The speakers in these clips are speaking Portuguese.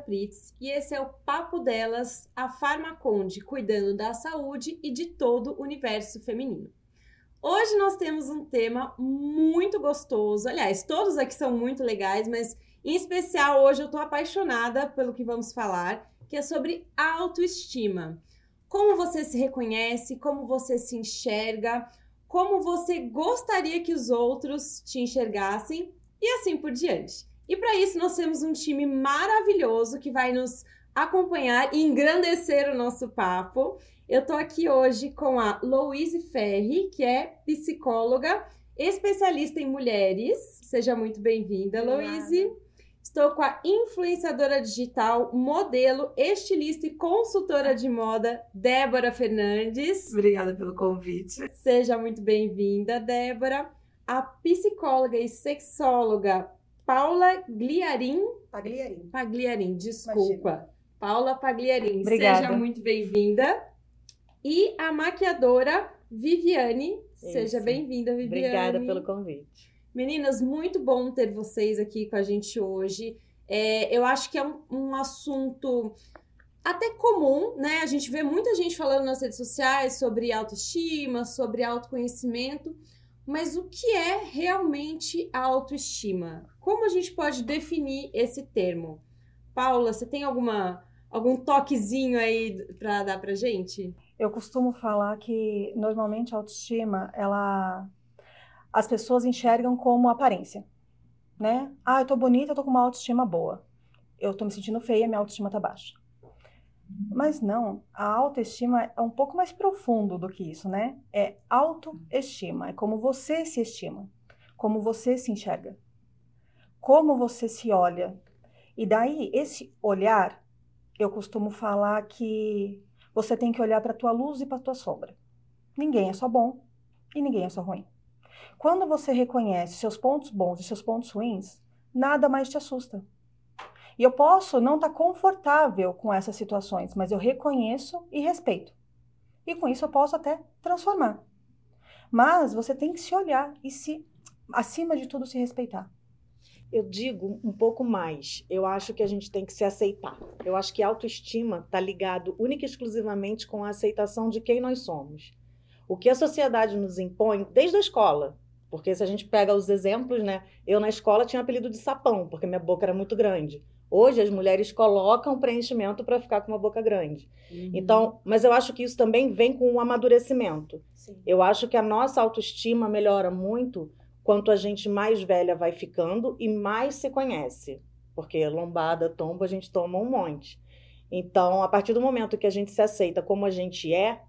Pritz e esse é o Papo Delas, a Farmaconde, cuidando da saúde e de todo o universo feminino. Hoje nós temos um tema muito gostoso. Aliás, todos aqui são muito legais, mas em especial hoje eu tô apaixonada pelo que vamos falar, que é sobre autoestima. Como você se reconhece, como você se enxerga, como você gostaria que os outros te enxergassem e assim por diante. E para isso nós temos um time maravilhoso que vai nos acompanhar e engrandecer o nosso papo. Eu tô aqui hoje com a Louise Ferri, que é psicóloga, especialista em mulheres. Seja muito bem-vinda, Louise. Estou com a influenciadora digital, modelo, estilista e consultora de moda, Débora Fernandes. Obrigada pelo convite. Seja muito bem-vinda, Débora. A psicóloga e sexóloga Paula Gliarim. Pagliarim. Pagliarim, desculpa. Imagina. Paula Pagliarim, Obrigada. seja muito bem-vinda. E a maquiadora Viviane, seja Isso. bem-vinda, Viviane. Obrigada pelo convite. Meninas, muito bom ter vocês aqui com a gente hoje. É, eu acho que é um, um assunto até comum, né? A gente vê muita gente falando nas redes sociais sobre autoestima, sobre autoconhecimento, mas o que é realmente a autoestima? Como a gente pode definir esse termo? Paula, você tem alguma algum toquezinho aí para dar pra gente? Eu costumo falar que normalmente a autoestima, ela as pessoas enxergam como aparência, né? Ah, eu tô bonita, eu tô com uma autoestima boa. Eu tô me sentindo feia, minha autoestima tá baixa. Mas não, a autoestima é um pouco mais profundo do que isso, né? É autoestima, é como você se estima, como você se enxerga, como você se olha. E daí, esse olhar, eu costumo falar que você tem que olhar para a tua luz e para a tua sombra. Ninguém é só bom e ninguém é só ruim. Quando você reconhece seus pontos bons e seus pontos ruins, nada mais te assusta. E eu posso não estar confortável com essas situações, mas eu reconheço e respeito. E com isso eu posso até transformar. Mas você tem que se olhar e se, acima de tudo, se respeitar. Eu digo um pouco mais. Eu acho que a gente tem que se aceitar. Eu acho que a autoestima está ligado única e exclusivamente com a aceitação de quem nós somos. O que a sociedade nos impõe desde a escola. Porque se a gente pega os exemplos, né? Eu na escola tinha apelido de sapão, porque minha boca era muito grande. Hoje as mulheres colocam preenchimento para ficar com uma boca grande. Então, mas eu acho que isso também vem com o amadurecimento. Sim. Eu acho que a nossa autoestima melhora muito quanto a gente mais velha vai ficando e mais se conhece. Porque lombada, tombo, a gente toma um monte. Então, a partir do momento que a gente se aceita como a gente é,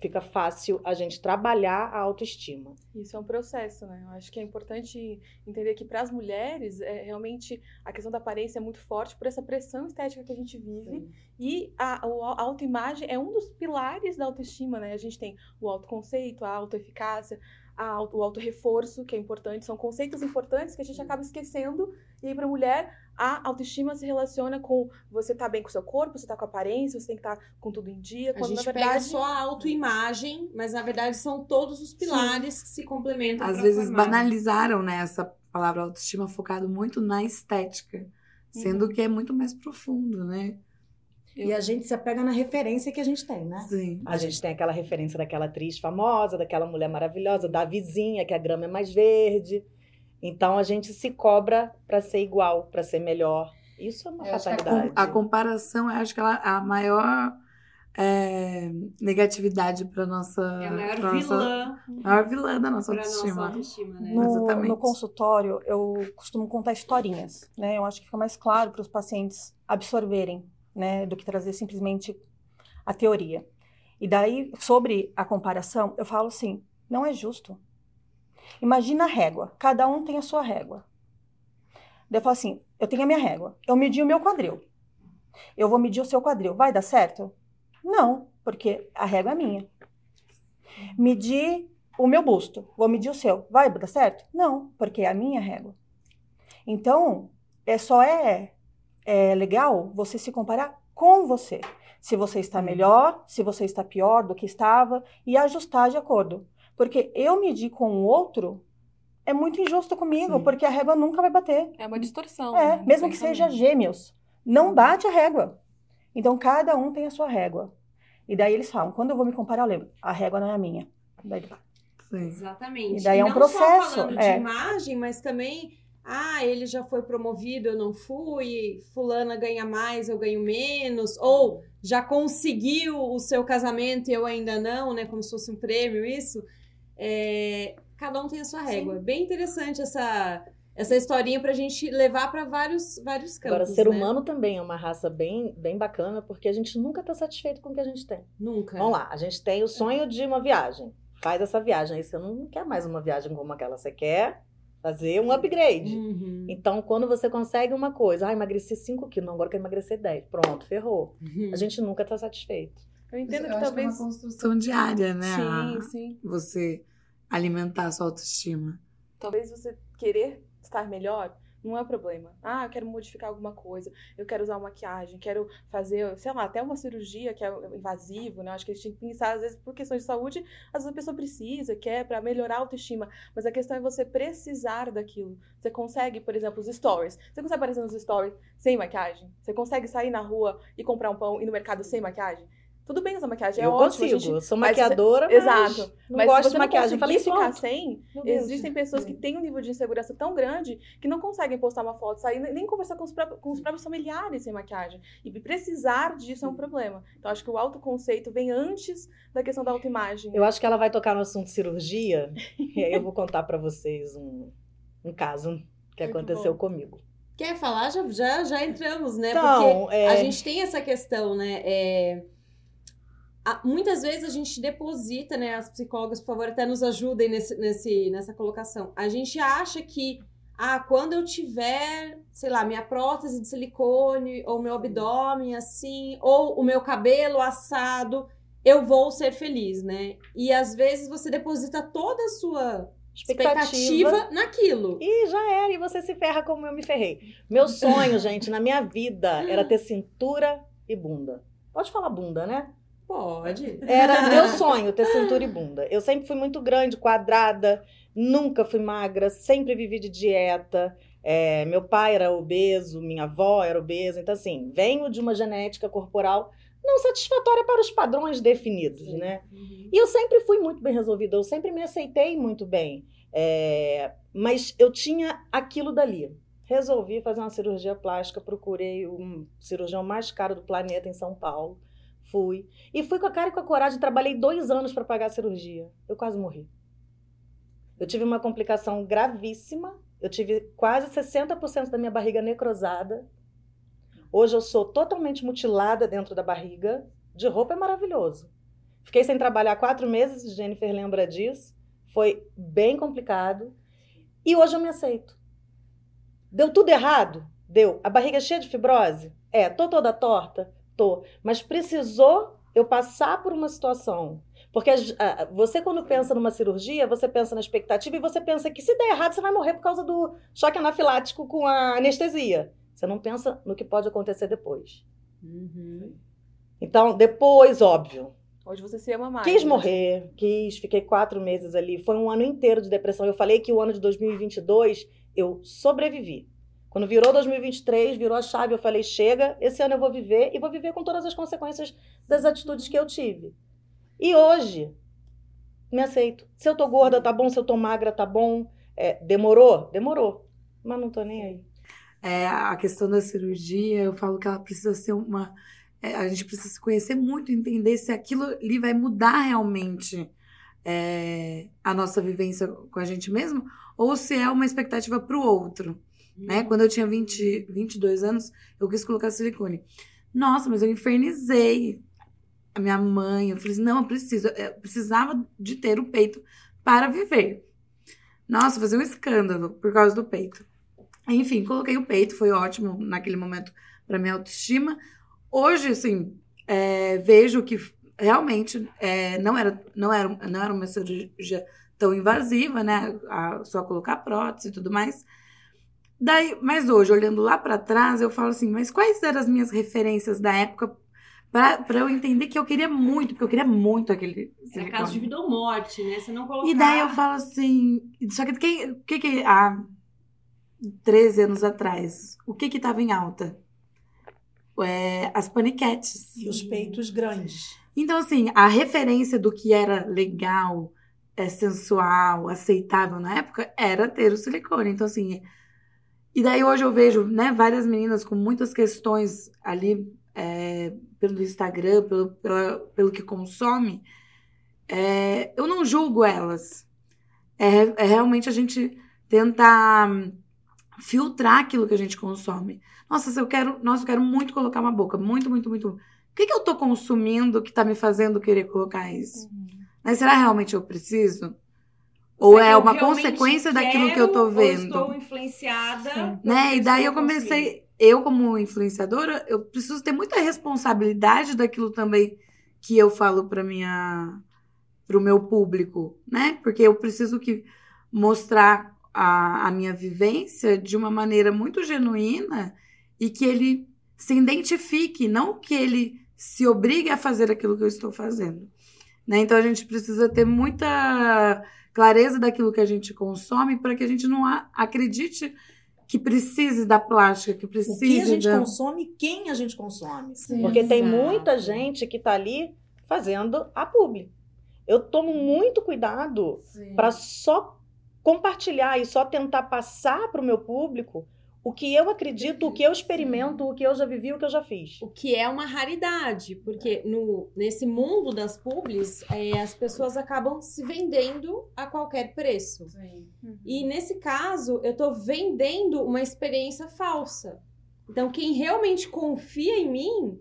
fica fácil a gente trabalhar a autoestima. Isso é um processo, né? Eu acho que é importante entender que para as mulheres, é, realmente a questão da aparência é muito forte por essa pressão estética que a gente vive. E a, a autoimagem é um dos pilares da autoestima, né? A gente tem o autoconceito, a autoeficácia, a o autorreforço, que é importante. São conceitos importantes que a gente acaba esquecendo. E aí, para a mulher, a autoestima se relaciona com você tá bem com o seu corpo, você tá com a aparência, você tem que estar com tudo em dia. A Quando, gente na pega verdade, só a autoimagem, mas na verdade são todos os pilares que se complementam. Às vezes formar. banalizaram né, essa palavra autoestima focado muito na estética, sendo que é muito mais profundo, né? E a gente se apega na referência que a gente tem, né? Sim. A gente tem aquela referência daquela atriz famosa, daquela mulher maravilhosa, da vizinha, que a grama é mais verde. Então a gente se cobra para ser igual, para ser melhor. Isso é uma Eu a, fatalidade. com- a comparação, eu acho que ela é a maior é, negatividade para nossa. É a maior pra nossa- vilã maior vilã da nossa para nossa autoestima. autoestima, né? No, Exatamente. no consultório, eu costumo contar historinhas, né? Eu acho que fica mais claro para os pacientes absorverem, né? Do que trazer simplesmente a teoria. E daí, sobre a comparação, eu falo assim: não é justo. Imagina a régua, cada um tem a sua régua. Daí eu falo assim: eu tenho a minha régua, eu medi o meu quadril. Eu vou medir o seu quadril, vai dar certo? Não, porque a régua é minha. Medir o meu busto, vou medir o seu, vai dar certo? Não, porque é a minha régua. Então, é só é, é legal você se comparar com você. Se você está melhor, se você está pior do que estava e ajustar de acordo. Porque eu medir com o outro é muito injusto comigo, Sim. porque a régua nunca vai bater. é uma distorção. É, né, mesmo que seja gêmeos. não bate a régua. Então, cada um tem a sua régua. E daí eles falam, quando eu vou me comparar, eu lembro, a régua não é a minha. Daí ele vai. Sim. Exatamente. E daí é um não processo, Só falando é. de imagem, mas também, ah, ele já foi promovido, eu não fui, fulana ganha mais, eu ganho menos, ou já conseguiu o seu casamento e eu ainda não, né? Como se fosse um prêmio, isso. É, cada um tem a sua régua. Bem interessante essa, essa historinha pra gente levar pra vários, vários campos. Agora, ser né? humano também é uma raça bem, bem bacana, porque a gente nunca está satisfeito com o que a gente tem. Nunca. Vamos lá, a gente tem o sonho de uma viagem. Faz essa viagem. Aí você não quer mais uma viagem como aquela, você quer fazer um upgrade. Uhum. Então, quando você consegue uma coisa, ah, emagreci 5 quilos, não, agora eu quero emagrecer 10. Pronto, ferrou. Uhum. A gente nunca está satisfeito. Eu entendo Eu que talvez. é uma construção diária, né? Sim, A- sim. Você alimentar a sua autoestima. Talvez você querer estar melhor não é problema. Ah, eu quero modificar alguma coisa, eu quero usar uma maquiagem, quero fazer, sei lá, até uma cirurgia que é invasivo, né? Acho que a gente tem que pensar, às vezes, por questões de saúde, às vezes a pessoa precisa, quer pra melhorar a autoestima, mas a questão é você precisar daquilo. Você consegue, por exemplo, os stories. Você consegue aparecer nos stories sem maquiagem? Você consegue sair na rua e comprar um pão e ir no mercado sem maquiagem? Tudo bem usar maquiagem, é eu ótimo. a consigo, gente- eu sou mas maquiadora, mas Exato. não mas gosto se de você maquiagem. não Falei, conseguir ficar sem. Existem pessoas que têm um nível de insegurança tão grande que não conseguem postar uma foto, sair, nem nem conversar com os, próprios, com os próprios familiares sem maquiagem. E precisar disso é um problema. Então, acho que o autoconceito vem antes da questão da autoimagem. Eu acho que ela vai tocar no assunto cirurgia, e aí eu vou contar pra vocês um, um caso que Muito aconteceu bom. comigo. Quer falar? Já, já, já entramos, né? Então, Porque é, a gente tem essa questão, né? é, muitas vezes a gente deposita, né? As psicólogas, por favor, até nos ajudem nesse, nesse, nessa colocação. A gente acha que, ah, quando eu tiver, sei lá, minha prótese de silicone, ou meu abdômen assim, ou o meu cabelo assado, eu vou ser feliz, né? E às vezes você deposita toda a sua expectativa naquilo. E já era, e você se ferra como eu me ferrei. Meu sonho, gente, na minha vida era ter cintura e bunda. Pode falar bunda, né? Pode. Era meu sonho ter cintura e bunda. Eu sempre fui muito grande, quadrada, nunca fui magra, sempre vivi de dieta. É, meu pai era obeso, minha avó era obesa. Então, assim, venho de uma genética corporal não satisfatória para os padrões definidos, Sim. né? E eu sempre fui muito bem resolvida, eu sempre me aceitei muito bem. É, mas eu tinha aquilo dali. Resolvi fazer uma cirurgia plástica, procurei o cirurgião mais caro do planeta em São Paulo. Fui. E fui com a cara e com a coragem. Trabalhei dois anos para pagar a cirurgia. Eu quase morri. Eu tive uma complicação gravíssima. Eu tive quase 60% da minha barriga necrosada. Hoje eu sou totalmente mutilada dentro da barriga. De roupa é maravilhoso. Fiquei sem trabalhar quatro meses, Jennifer lembra disso. Foi bem complicado. E hoje eu me aceito. Deu tudo errado? Deu. A barriga é cheia de fibrose? É. Tô toda torta? Tô. Mas precisou eu passar por uma situação. Porque a- você, quando pensa numa cirurgia, você pensa na expectativa e você pensa que se der errado, você vai morrer por causa do choque anafilático com a anestesia. Você não pensa no que pode acontecer depois. Uhum. Então, depois, óbvio, Hoje você se ama mais. Quis né? morrer, quis, fiquei quatro meses ali. Foi um ano inteiro de depressão. Eu falei que o ano de 2022 eu sobrevivi. Quando virou 2023, virou a chave, eu falei: chega, esse ano eu vou viver e vou viver com todas as consequências das atitudes que eu tive. E hoje, me aceito. Se eu tô gorda, tá bom. Se eu tô magra, tá bom. É, demorou? Demorou. Mas não tô nem aí. É, a questão da cirurgia, eu falo que ela precisa ser uma. é, a gente precisa se conhecer muito, entender se aquilo ali vai mudar realmente é, a nossa vivência com a gente mesmo, ou se é uma expectativa para o outro. Né? Quando eu tinha 20, 22 anos, eu quis colocar silicone. Nossa, mas eu infernizei a minha mãe. Eu falei assim, não, eu preciso. Eu precisava de ter o peito para viver. Nossa, fazer um escândalo por causa do peito. Enfim, coloquei o peito, foi ótimo naquele momento para minha autoestima. Hoje, assim, é, vejo que realmente é, não, era, não, era, não era uma cirurgia tão invasiva, né? A, só colocar prótese e tudo mais. Daí, mas hoje, olhando lá para trás, eu falo assim, mas quais eram as minhas referências da época para eu entender que eu queria muito, porque eu queria muito aquele É caso de vida ou morte, né? Você não colocar... e daí eu falo assim, só que quem- o que que há 13 anos atrás, o que que tava em alta? é, as paniquetes. E os peitos grandes. Então, assim, a referência do que era legal, é, sensual, aceitável na época era ter o silicone. Então, assim. E daí hoje eu vejo, né, várias meninas com muitas questões ali é, pelo Instagram, pelo, pela, pelo que consome. É, eu não julgo elas. É, é realmente a gente tentar filtrar aquilo que a gente consome. Nossa, se eu quero, nossa, eu quero muito colocar uma boca, muito, muito, muito. O que, que eu tô consumindo que tá me fazendo querer colocar isso? Uhum. Mas será realmente eu preciso? Ou é uma consequência daquilo que eu tô quero vendo? Ou estou influenciada. né? E daí eu comecei, eu como influenciadora, eu preciso ter muita responsabilidade daquilo também que eu falo para minha para o meu público, né? Porque eu preciso que mostrar a, a minha vivência de uma maneira muito genuína e que ele se identifique, não que ele se obrigue a fazer aquilo que eu estou fazendo. Né? Então a gente precisa ter muita clareza daquilo que a gente consome para que a gente não acredite que precise da plástica, que O precise que a gente da... consome e quem a gente consome. Porque tem Exato. muita gente que tá ali fazendo a publi. Eu tomo muito cuidado para só compartilhar e só tentar passar para o meu público o que eu acredito, o que eu experimento, o que eu já vivi, o que eu já fiz. O que é uma raridade, porque no, nesse mundo das publis, é, as pessoas acabam se vendendo a qualquer preço. Uhum. E nesse caso, eu tô vendendo uma experiência falsa. Então, quem realmente confia em mim,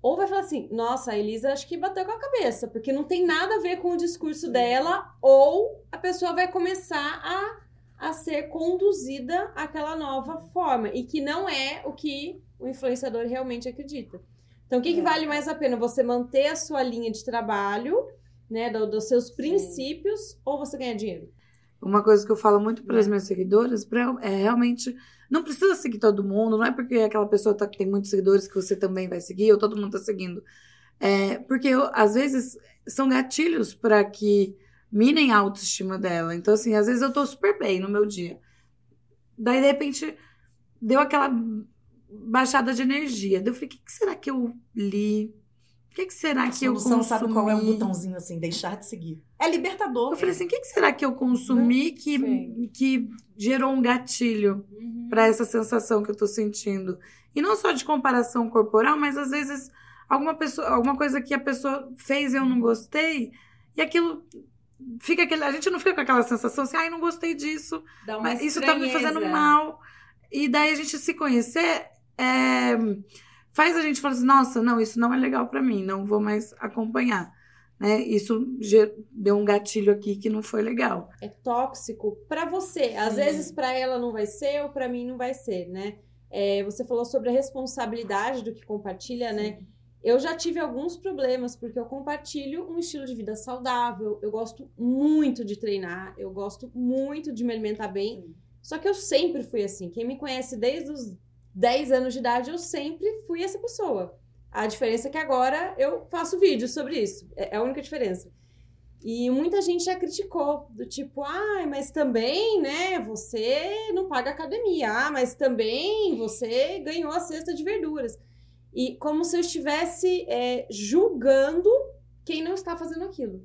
ou vai falar assim: nossa, a Elisa acho que bateu com a cabeça, porque não tem nada a ver com o discurso dela, ou a pessoa vai começar a, a ser conduzida àquela nova forma, e que não é o que o influenciador realmente acredita. Então, o que, que vale mais a pena? Você manter a sua linha de trabalho, né, do- dos seus princípios, ou você ganhar dinheiro? Uma coisa que eu falo muito para as Né? minhas seguidoras pra, é realmente não precisa seguir todo mundo, não é porque aquela pessoa tá, tem muitos seguidores que você também vai seguir ou todo mundo tá seguindo. É, porque eu, às vezes são gatilhos para que minem a autoestima dela. Então, assim, às vezes eu tô super bem no meu dia. Daí, de repente, deu aquela baixada de energia. Daí eu falei, o que, que será que eu li? O que, que será A que eu solução consumi? sabe qual é o botãozinho assim, deixar de seguir. É libertador. Eu falei assim, o que, que será que eu consumi que, Sim. que gerou um gatilho para essa sensação que eu tô sentindo? E não só de comparação corporal, mas às vezes alguma pessoa, alguma coisa que a pessoa fez e eu não gostei, e aquilo fica aquele, a gente não fica com aquela sensação assim, ai, não gostei disso, mas isso tá me fazendo estranheza. mal. E daí a gente se conhecer é, faz a gente falar assim, nossa, não, isso não é legal pra mim, não vou mais acompanhar. Né? Isso deu um gatilho aqui que não foi legal. é tóxico pra você. Às Sim. vezes pra ela não vai ser ou pra mim não vai ser, né? É, você falou sobre a responsabilidade do que compartilha, né? Eu já tive alguns problemas porque eu compartilho um estilo de vida saudável. Eu gosto muito de treinar, eu gosto muito de me alimentar bem. Só que eu sempre fui assim. Quem me conhece desde os 10 anos de idade, eu sempre fui essa pessoa. A diferença é que agora eu faço vídeos sobre isso. É é a única diferença. E muita gente já criticou, do tipo, ah, mas também, né, você não paga academia, ah, mas também você ganhou a cesta de verduras. E como se eu estivesse é, julgando quem não está fazendo aquilo.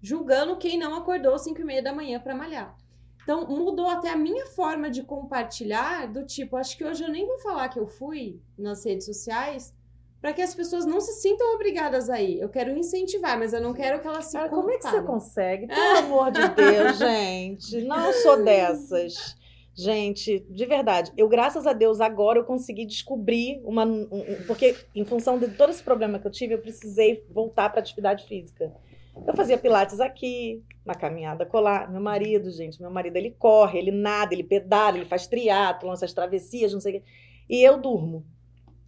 Julgando quem não acordou às 5 e meia da manhã para malhar. Então, mudou até a minha forma de compartilhar, do tipo, acho que hoje eu nem vou falar que eu fui nas redes sociais, para que as pessoas não se sintam obrigadas a ir. Eu quero incentivar, mas eu não quero que elas se Cara, como é que você consegue? Pelo amor de Deus, gente. Não sou dessas. Gente, de verdade, eu, graças a Deus, agora eu consegui descobrir uma. um- um- porque, em função de todo esse problema que eu tive, eu precisei voltar para atividade física. Eu fazia pilates aqui, na caminhada colar. Meu marido, gente, meu marido, ele corre, ele nada, ele pedala, ele faz triatlo, essas travessias, não sei o quê. E eu durmo.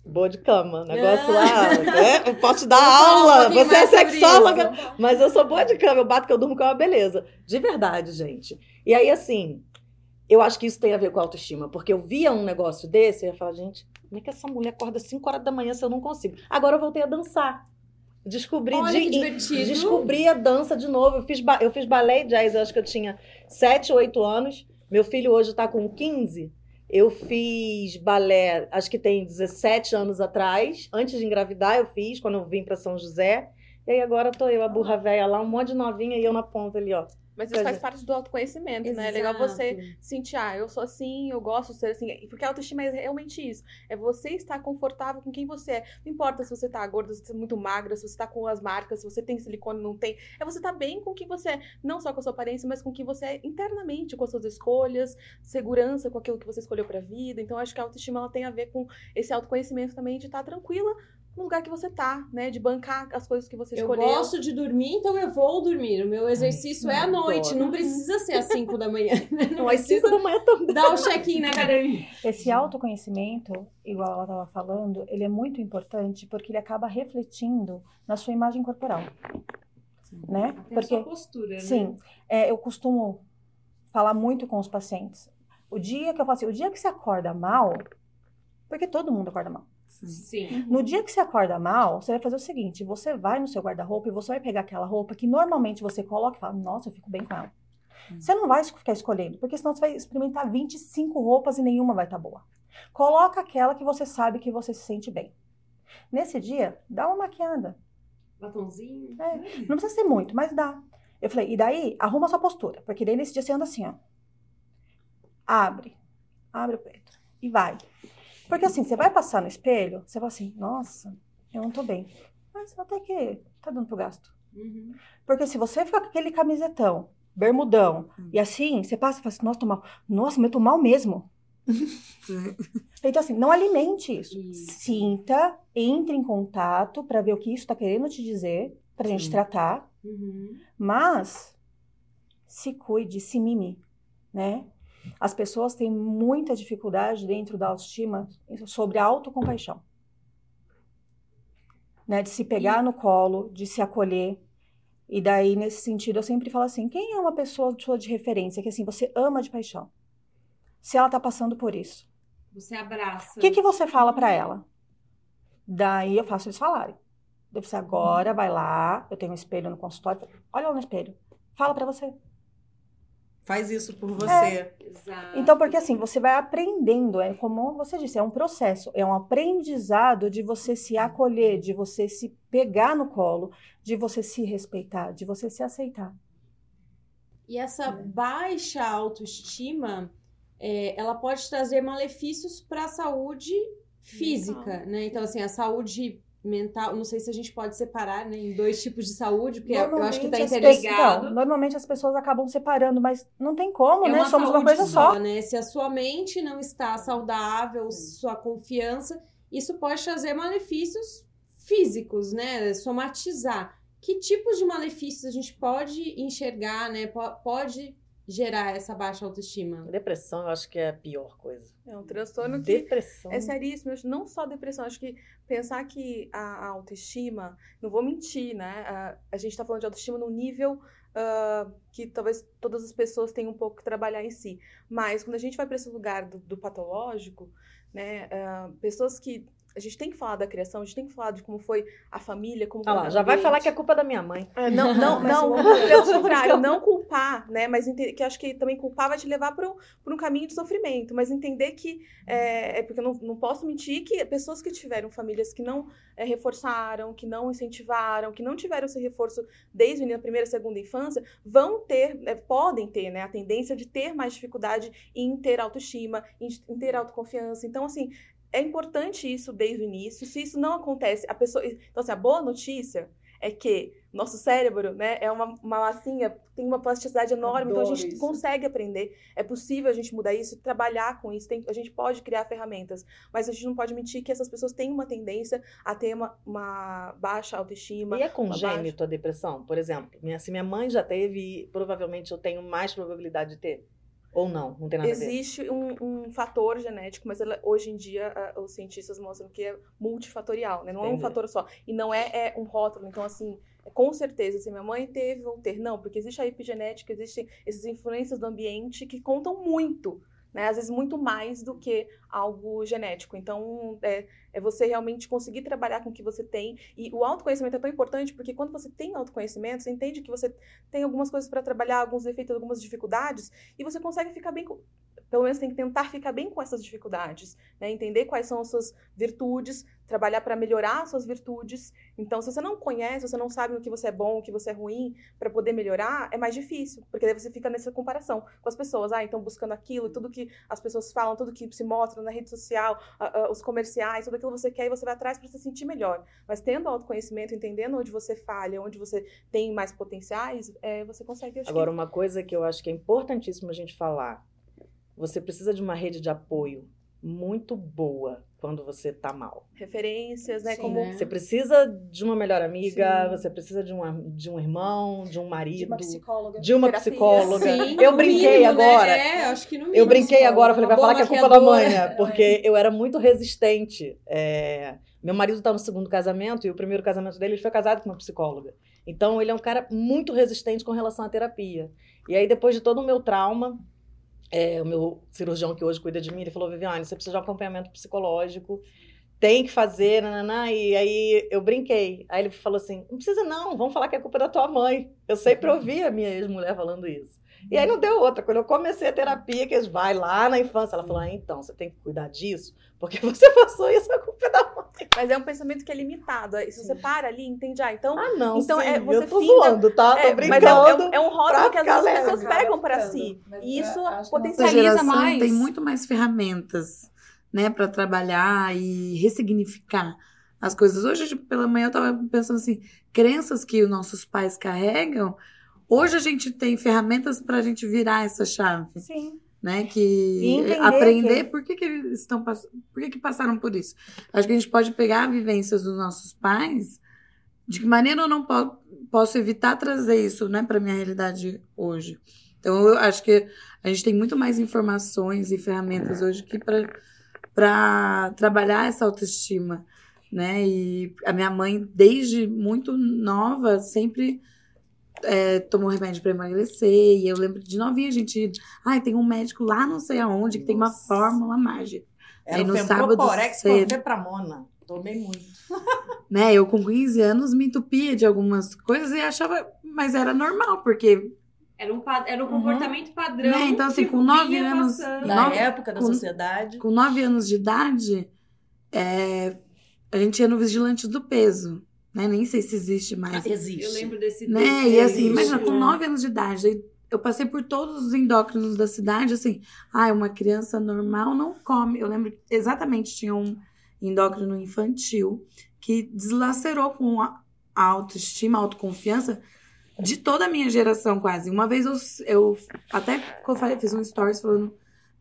Boa de cama, negócio lá. né? Eu posso te dar um aula. pouquinho Você é sexóloga. Mas eu sou boa de cama, eu bato que eu durmo com uma beleza. De verdade, gente. E aí, assim, eu acho que isso tem a ver com autoestima, porque eu via um negócio desse e eu ia falar, gente, como é que essa mulher acorda 5 horas da manhã se eu não consigo? Agora eu voltei a dançar. Descobri, Olha que de- divertido. descobri a dança de novo. Eu fiz, eu fiz balé e jazz, eu acho que eu tinha 7, 8 anos. Meu filho hoje está com 15. Eu fiz balé, acho que tem 17 anos atrás. Antes de engravidar, eu fiz, quando eu vim para São José. E aí agora tô eu, a burra velha lá, um monte de novinha e eu na ponta ali, ó. Mas isso faz parte do autoconhecimento, né? É legal você sentir, ah, eu sou assim, eu gosto de ser assim. Porque a autoestima é realmente isso. É você estar confortável com quem você é. Não importa se você tá gorda, se você tá muito magra, se você tá com as marcas, se você tem silicone, não tem. É você estar tá bem com quem você é. Não só com a sua aparência, mas com quem você é internamente, com as suas escolhas, segurança com aquilo que você escolheu pra vida. Então, acho que a autoestima ela tem a ver com esse autoconhecimento também de estar tá tranquila no lugar que você tá, né? De bancar as coisas que você escolheu. Eu gosto de dormir, então eu vou dormir. O meu exercício Ai, é à noite, não precisa ser às 5 da manhã. Não, às 5 da manhã também. Dar o check-in na academia. Esse autoconhecimento, igual ela estava falando, ele é muito importante porque ele acaba refletindo na sua imagem corporal. Sim. Né? Até porque, a sua postura, né? Sim. É, eu costumo falar muito com os pacientes. O dia que eu falo assim, o dia que você acorda mal, porque todo mundo acorda mal. Sim. No dia que você acorda mal, você vai fazer o seguinte: você vai no seu guarda-roupa e você vai pegar aquela roupa que normalmente você coloca e fala, nossa, eu fico bem com ela. Hum. Você não vai ficar escolhendo, porque senão você vai experimentar 25 roupas e nenhuma vai estar tá boa. Coloca aquela que você sabe que você se sente bem. Nesse dia, dá uma maquiada. Batonzinho. É, não precisa ser muito, mas dá. Eu falei, e daí, arruma a sua postura, porque daí nesse dia você anda assim, ó. Abre, abre o peito e vai. Porque assim, você vai passar no espelho, você fala assim, nossa, eu não tô bem. Mas até que tá dando pro gasto. Uhum. Porque se você ficar com aquele camisetão, bermudão, uhum. e assim, você passa e fala assim, nossa, tô mal. Nossa, mas eu tô mal mesmo. então, assim, não alimente isso. isso. Sinta, entre em contato para ver o que isso está querendo te dizer, pra gente tratar. Uhum. Mas se cuide, se mime, né? As pessoas têm muita dificuldade dentro da autoestima sobre a autocompaixão. Né, de se pegar no colo, de se acolher. E daí, nesse sentido, eu sempre falo assim: quem é uma pessoa sua de referência que assim você ama de paixão? Se ela tá passando por isso. Você abraça. O que, que você fala para ela? Daí eu faço eles falarem. Eu disse, agora vai lá, eu tenho um espelho no consultório, olha lá no espelho, fala para você. Faz isso por você. É. Então, porque assim, você vai aprendendo, é como você disse, é um processo, é um aprendizado de você se acolher, de você se pegar no colo, de você se respeitar, de você se aceitar. E essa é. baixa autoestima, é, ela pode trazer malefícios para a saúde física, né? Então, assim, a saúde mental, não sei se a gente pode separar né, em dois tipos de saúde, porque eu acho que está interligado. Então, normalmente as pessoas acabam separando, mas não tem como, é né? Uma Somos uma coisa só. só. Né? Se a sua mente não está saudável, Sim. sua confiança, isso pode trazer malefícios físicos, né? Somatizar. Que tipos de malefícios a gente pode enxergar, né? Pode gerar essa baixa autoestima? Depressão, eu acho que é a pior coisa. É um transtorno que depressão. é seríssimo. Não só depressão, acho que pensar que a, autoestima, não vou mentir, né? A, a gente está falando de autoestima no nível uh, que talvez todas as pessoas tenham um pouco que trabalhar em si. Mas quando a gente vai para esse lugar do, do patológico, né? Uh, pessoas que a gente tem que falar da criação, a gente tem que falar de como foi a família, como ah lá, já vai falar que é culpa da minha mãe. É, não, não, não, pelo contrário, não culpar, né? Mas que acho que também culpar vai te levar para um, um caminho de sofrimento, mas entender que é, é porque eu não, não posso mentir que pessoas que tiveram famílias que não é, reforçaram, que não incentivaram, que não tiveram esse reforço desde a primeira, segunda infância, vão ter, é, podem ter, né, a tendência de ter mais dificuldade em ter autoestima, em, em ter autoconfiança. Então, assim, é importante isso desde o início. Se isso não acontece, a pessoa. Então, assim, a boa notícia é que nosso cérebro, né, é uma, uma massinha, tem uma plasticidade enorme, Adoro então a gente isso. consegue aprender. É possível a gente mudar isso, trabalhar com isso. Tem, a gente pode criar ferramentas, mas a gente não pode mentir que essas pessoas têm uma tendência a ter uma, uma baixa autoestima. E é congênito baixa... a depressão, por exemplo? Minha, se minha mãe já teve, provavelmente eu tenho mais probabilidade de ter. Ou não? Não tem nada Existe a ver? Um, um fator genético, mas ela, hoje em dia a, os cientistas mostram que é multifatorial, né? Não Entendi. é um fator só. E não é, é um rótulo. Então, assim, com certeza, se minha mãe teve, vou ter. Não, porque existe a epigenética, existem essas influências do ambiente que contam muito né? Às vezes muito mais do que algo genético. Então, é, é você realmente conseguir trabalhar com o que você tem. E o autoconhecimento é tão importante porque quando você tem autoconhecimento, você entende que você tem algumas coisas para trabalhar, alguns defeitos, algumas dificuldades, e você consegue ficar bem pelo menos tem que tentar ficar bem com essas dificuldades, né? Entender quais são as suas virtudes, trabalhar para melhorar as suas virtudes. Então, se você não conhece, você não sabe o que você é bom, o que você é ruim, para poder melhorar, é mais difícil, porque daí você fica nessa comparação com as pessoas. Ah, então buscando aquilo, tudo que as pessoas falam, tudo que se mostra na rede social, uh, uh, os comerciais, tudo aquilo que você quer e você vai atrás para se sentir melhor. Mas tendo autoconhecimento, entendendo onde você falha, onde você tem mais potenciais, é, você consegue. Agora, que... uma coisa que eu acho que é importantíssimo a gente falar você precisa de uma rede de apoio muito boa quando você tá mal. Referências, né? Sim, como né? Você precisa de uma melhor amiga, Sim. você precisa de, uma, de um irmão, de um marido, De uma psicóloga. de uma psicóloga. Sim, eu brinquei mínimo, né? agora. É, acho que no mínimo. Eu brinquei agora, falei, vai falar que é culpa da mãe, né? Porque eu era muito resistente. É, Meu marido tá no segundo casamento e o primeiro casamento dele ele foi casado com uma psicóloga. Então ele é um cara muito resistente com relação à terapia. E aí, depois de todo o meu trauma, é, o meu cirurgião que hoje cuida de mim, ele falou, Viviane, você precisa de um acompanhamento psicológico, tem que fazer, nananã, e aí eu brinquei. Aí ele falou assim, não precisa não, vamos falar que é culpa da tua mãe. Eu sempre ouvi a minha ex-mulher falando isso. E aí não deu outra. Quando eu comecei a terapia, que eles vai lá na infância, ela falou, ah, então, você tem que cuidar disso, porque você passou isso, a culpa é da mãe. Mas é um pensamento que é limitado. Se você para ali, entende, ah, então. Ah, não, Então, sim, é, você eu tô finda- zoando, tá? Tô é, brincando. mas é, é um- é um rótulo que às ficar vezes as leve. pessoas pegam para si. Mas E isso Essa potencializa geração mais. tem muito mais ferramentas, né, para trabalhar e ressignificar as coisas. Hoje tipo, pela manhã eu tava pensando assim, crenças que os nossos pais carregam, hoje a gente tem ferramentas para a gente virar essa chave, Sim. né, que aprender que- por que que eles estão por que que passaram por isso. Acho que a gente pode pegar vivências dos nossos pais, de que maneira eu não po- posso evitar trazer isso, né, para minha realidade hoje. Então eu acho que a gente tem muito mais informações e ferramentas hoje que para para trabalhar essa autoestima, né? E a minha mãe desde muito nova sempre é, tomou remédio para emagrecer e eu lembro de novinha a gente, ai, tem um médico lá não sei aonde que tem uma Nossa. fórmula mágica, Era Aí o no sábado com cedo. Fepramona. Tomei muito. né? Eu com 15 anos me entupia de algumas coisas e achava, mas era normal, porque Era um, era um Uhum. comportamento padrão. Né, então, assim, com nove anos- Nove- época da com- sociedade. com 9 anos de idade, é, a gente ia no Vigilante do Peso, né? Nem sei se existe mais. Existe. Eu lembro desse né? desse- E assim, Existe, imagina, com né? 9 anos de idade, eu passei por todos os endócrinos da cidade, assim, ah, uma criança normal não come. Eu lembro exatamente, tinha um endócrino infantil que deslacerou com a autoestima, a autoconfiança de toda a minha geração, quase. Uma vez eu, eu até quando eu falei- fiz um stories falando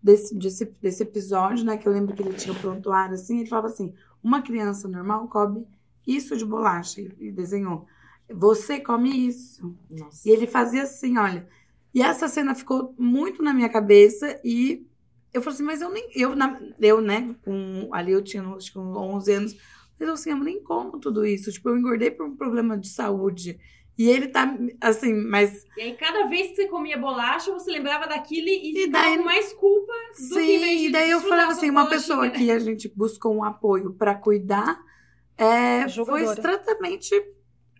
desse, desse, desse episódio, né? Que eu lembro que ele tinha um prontuário assim, ele falava assim: uma criança normal come isso de bolacha, e, desenhou. Você come isso. Nossa. E ele fazia assim, olha. E essa cena ficou muito na minha cabeça e eu falei assim, mas eu nem. Eu, na- eu né, com, ali eu tinha acho que uns 11 anos. Mas eu assim, eu nem como tudo isso. Tipo, eu engordei por um problema de saúde. E ele tá, assim, mas. E aí, cada vez que você comia bolacha, você lembrava daquilo e, E daí- mais culpa do que em vez Sim, de e daí eu falava assim, uma bolachinha, pessoa que a gente buscou um apoio pra cuidar, é, foi exatamente.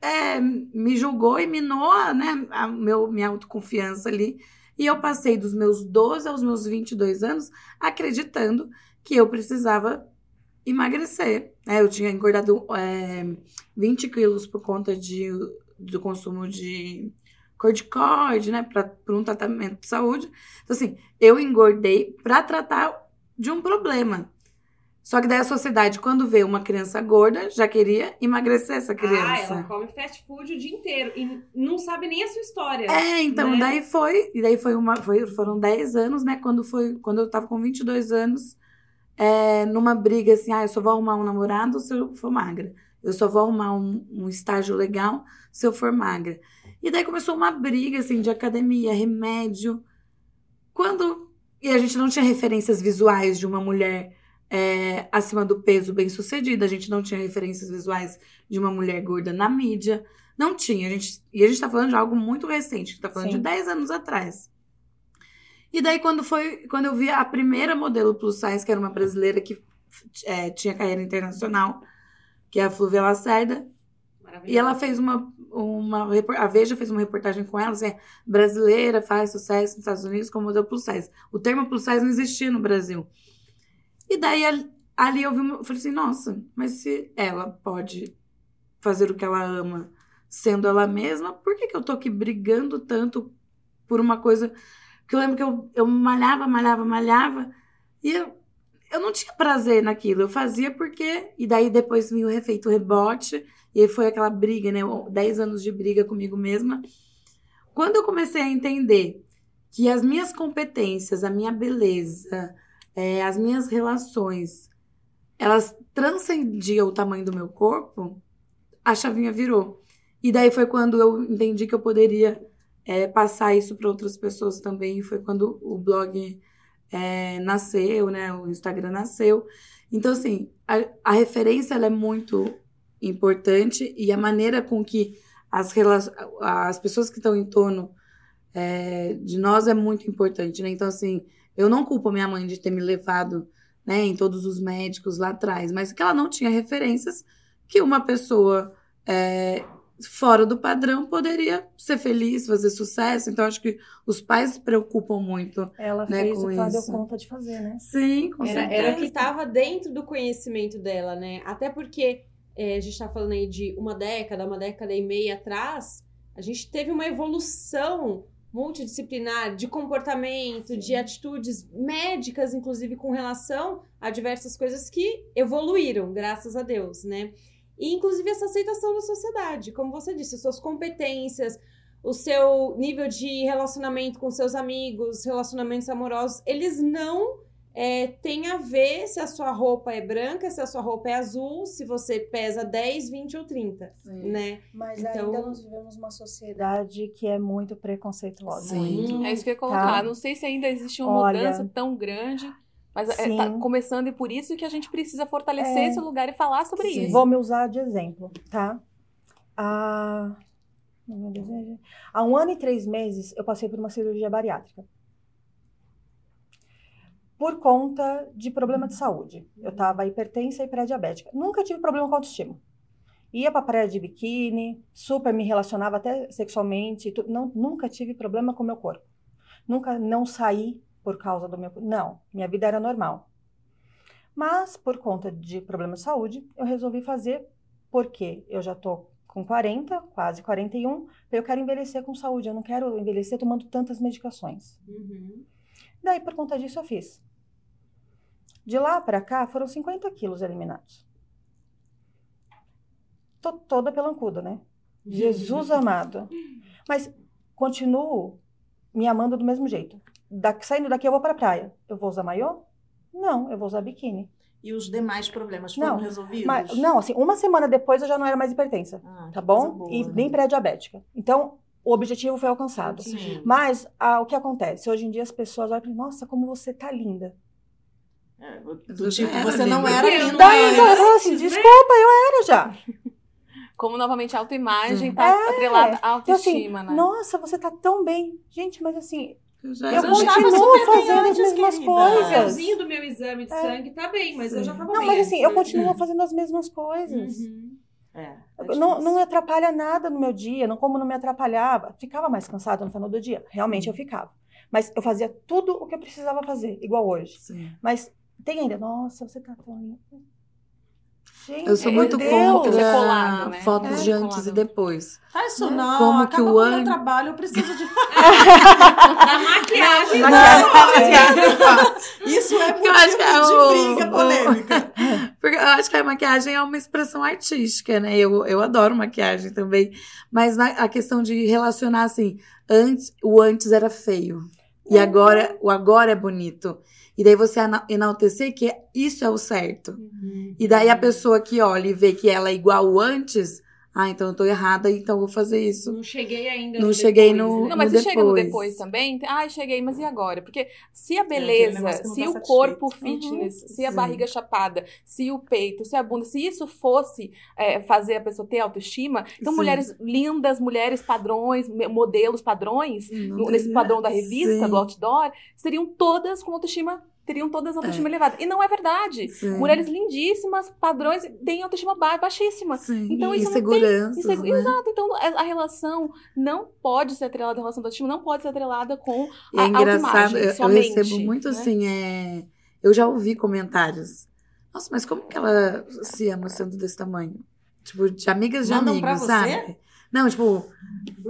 é, me julgou e minou né, a meu, minha autoconfiança ali. E eu passei dos meus 12 aos meus 22 anos acreditando que eu precisava emagrecer. né? eu tinha engordado é, 20 quilos por conta de, do consumo de corticoide, né, para um tratamento de saúde. Então, assim, eu engordei para tratar de um problema. Só que daí a sociedade, quando vê uma criança gorda, já queria emagrecer essa Ah, criança. ela come fast food o dia inteiro e não sabe nem a sua história. É, então, né? daí foi, e daí foi uma, foi, foram 10 anos, né, quando foi, quando eu tava com 22 anos, é, numa briga assim, ah, eu só vou arrumar um namorado se eu for magra. Eu só vou arrumar um, um estágio legal se eu for magra. E daí começou uma briga, assim, de academia, remédio. Quando... E a gente não tinha referências visuais de uma mulher é, acima do peso bem sucedida. A gente não tinha referências visuais de uma mulher gorda na mídia. Não tinha. A gente, e a gente tá falando de algo muito recente. A gente tá falando Sim. de 10 anos atrás. E daí, quando foi... Quando eu vi a primeira modelo plus size, que era uma brasileira que é, tinha carreira internacional, que é a Fluvia Lacerda. E ela fez uma, uma. A Veja fez uma reportagem com ela, assim, brasileira, faz sucesso nos Estados Unidos como modelo plus size. O termo plus size não existia no Brasil. E daí ali- eu vi eu falei assim, nossa, mas se ela pode fazer o que ela ama sendo ela mesma, por que, que eu tô aqui brigando tanto por uma coisa que eu lembro que eu, eu malhava, malhava, malhava, e eu, eu não tinha prazer naquilo, eu fazia porque. E daí depois vinha o refeito rebote, e foi aquela briga, né? 10 anos de briga comigo mesma. Quando eu comecei a entender que as minhas competências, a minha beleza, eh, as minhas relações, elas transcendiam o tamanho do meu corpo, a chavinha virou. E daí foi quando eu entendi que eu poderia eh, passar isso para outras pessoas também. Foi quando o blog eh, nasceu, né? O Instagram nasceu. Então, assim, a, a referência é muito importante e a maneira com que as, as pessoas que estão em torno é, de nós é muito importante, né? Então, assim, eu não culpo a minha mãe de ter me levado né, em todos os médicos lá atrás, mas que ela não tinha referências que uma pessoa é, fora do padrão poderia ser feliz, fazer sucesso. Então, acho que os pais se preocupam muito. Ela Né, fez com o que ela deu conta de fazer, né? Sim, com Era, certeza. era o que estava dentro do conhecimento dela, né? Até porque é, a gente está falando aí de uma década, uma década e meia atrás, a gente teve uma evolução multidisciplinar de comportamento, de atitudes médicas, inclusive com relação a diversas coisas que evoluíram, graças a Deus, né? E inclusive essa aceitação da sociedade, como você disse, suas competências, o seu nível de relacionamento com seus amigos, relacionamentos amorosos, eles não é, têm a ver se a sua roupa é branca, se a sua roupa é azul, se você pesa 10, 20 ou 30, né? Mas Então- ainda nós vivemos uma sociedade que é muito preconceituosa. Sim. É isso que eu ia colocar. Tá. Não sei se ainda existe uma Olha, mudança tão grande, mas é, tá sim. começando e por isso que a gente precisa fortalecer É. esse lugar e falar sobre Sim. isso. Vou me usar de exemplo, tá? Há... Há um ano e três meses eu passei por uma cirurgia bariátrica. Por conta de problema de saúde. Eu estava hipertensa e pré-diabética. Nunca tive problema com autoestima. Ia pra praia de biquíni, super me relacionava até sexualmente. Não, nunca tive problema com o meu corpo. Nunca não saí por causa do meu. Não, minha vida era normal. Mas, por conta de problema de saúde, eu resolvi fazer porque eu já tô com 40, quase 41, eu quero envelhecer com saúde, eu não quero envelhecer tomando tantas medicações. Uhum. Daí, por conta disso, eu fiz. De lá para cá, foram 50 quilos eliminados. Tô toda pelancuda, né? Jesus amado. Mas continuo me amando do mesmo jeito. Da- saindo daqui, eu vou pra praia. Eu vou usar maiô? Não, eu vou usar biquíni. E os demais problemas foram Não, resolvidos? Mas, não, assim, uma semana depois eu já não era mais hipertensa, Ah, tá bom? boa, e né? nem pré-diabética. Então, o objetivo foi alcançado. Sim. Mas ah, o que acontece? Hoje em dia as pessoas olham e falam, nossa, como você tá linda. É, do Eu tipo, era você não era Eu linda Daí, então, eu assim, desculpa, eu era já. Como novamente a autoimagem Sim. tá É. atrelada à Então, assim, autoestima, né? nossa, você tá tão bem. Gente, mas assim, Eu já eu continuo fazendo as mesmas querida. O coisas. papelzinho do meu exame de É. sangue tá bem, mas eu já tava Não, bem. mas assim, eu continuo fazendo as mesmas coisas. Uhum. É, é Não, não me atrapalha nada no meu dia, não como não me atrapalhava. Ficava mais cansada no final do dia? Realmente eu ficava. Mas eu fazia tudo o que eu precisava fazer, igual hoje. Sim. Mas tem ainda, nossa, você tá tão. Gente, Eu sou É, muito meu contra Deus. colado, né? fotos É. de antes Colado. e depois. Faz isso Né? não, Como acaba que o ano- trabalho, eu preciso de... Da maquiagem. Não, Maquiagem. Isso é Porque eu acho que é o- de briga o- polêmica. Porque eu acho que a maquiagem é uma expressão artística, né? Eu, eu adoro maquiagem também. Mas na- a questão de relacionar assim, antes, o antes era feio. E agora, o agora é bonito. E daí você enaltecer que isso é o certo. Uhum. E daí a pessoa que olha e vê que ela é igual antes, ah, então eu tô errada, então eu vou fazer isso. Não cheguei ainda. Não no cheguei depois, no- né? Não, mas no se chega no depois. depois também, ai, cheguei, mas e agora? Porque se a aquele beleza, não se tá o corpo fitness, se a sim. barriga chapada, se o peito, se a bunda, se isso fosse é, fazer a pessoa ter autoestima, então Sim. mulheres lindas, mulheres padrões, modelos padrões, Não nesse padrão da revista, Sim. do outdoor, seriam todas com autoestima teriam todas a autoestima elevada. E não é verdade. Sim. Mulheres lindíssimas, padrões, têm autoestima ba- baixíssima. Sim. Então, e isso não tem- inseguranças, é- né? Exato, então a a relação não pode ser atrelada, a relação da autoestima não pode ser atrelada com E é a engraçado, eu, eu somente, recebo muito né? assim, é... eu já ouvi comentários. Nossa, mas como que ela se ama sendo desse tamanho? Tipo, de amigas de Mandam pra amigos, você? sabe? Não, tipo,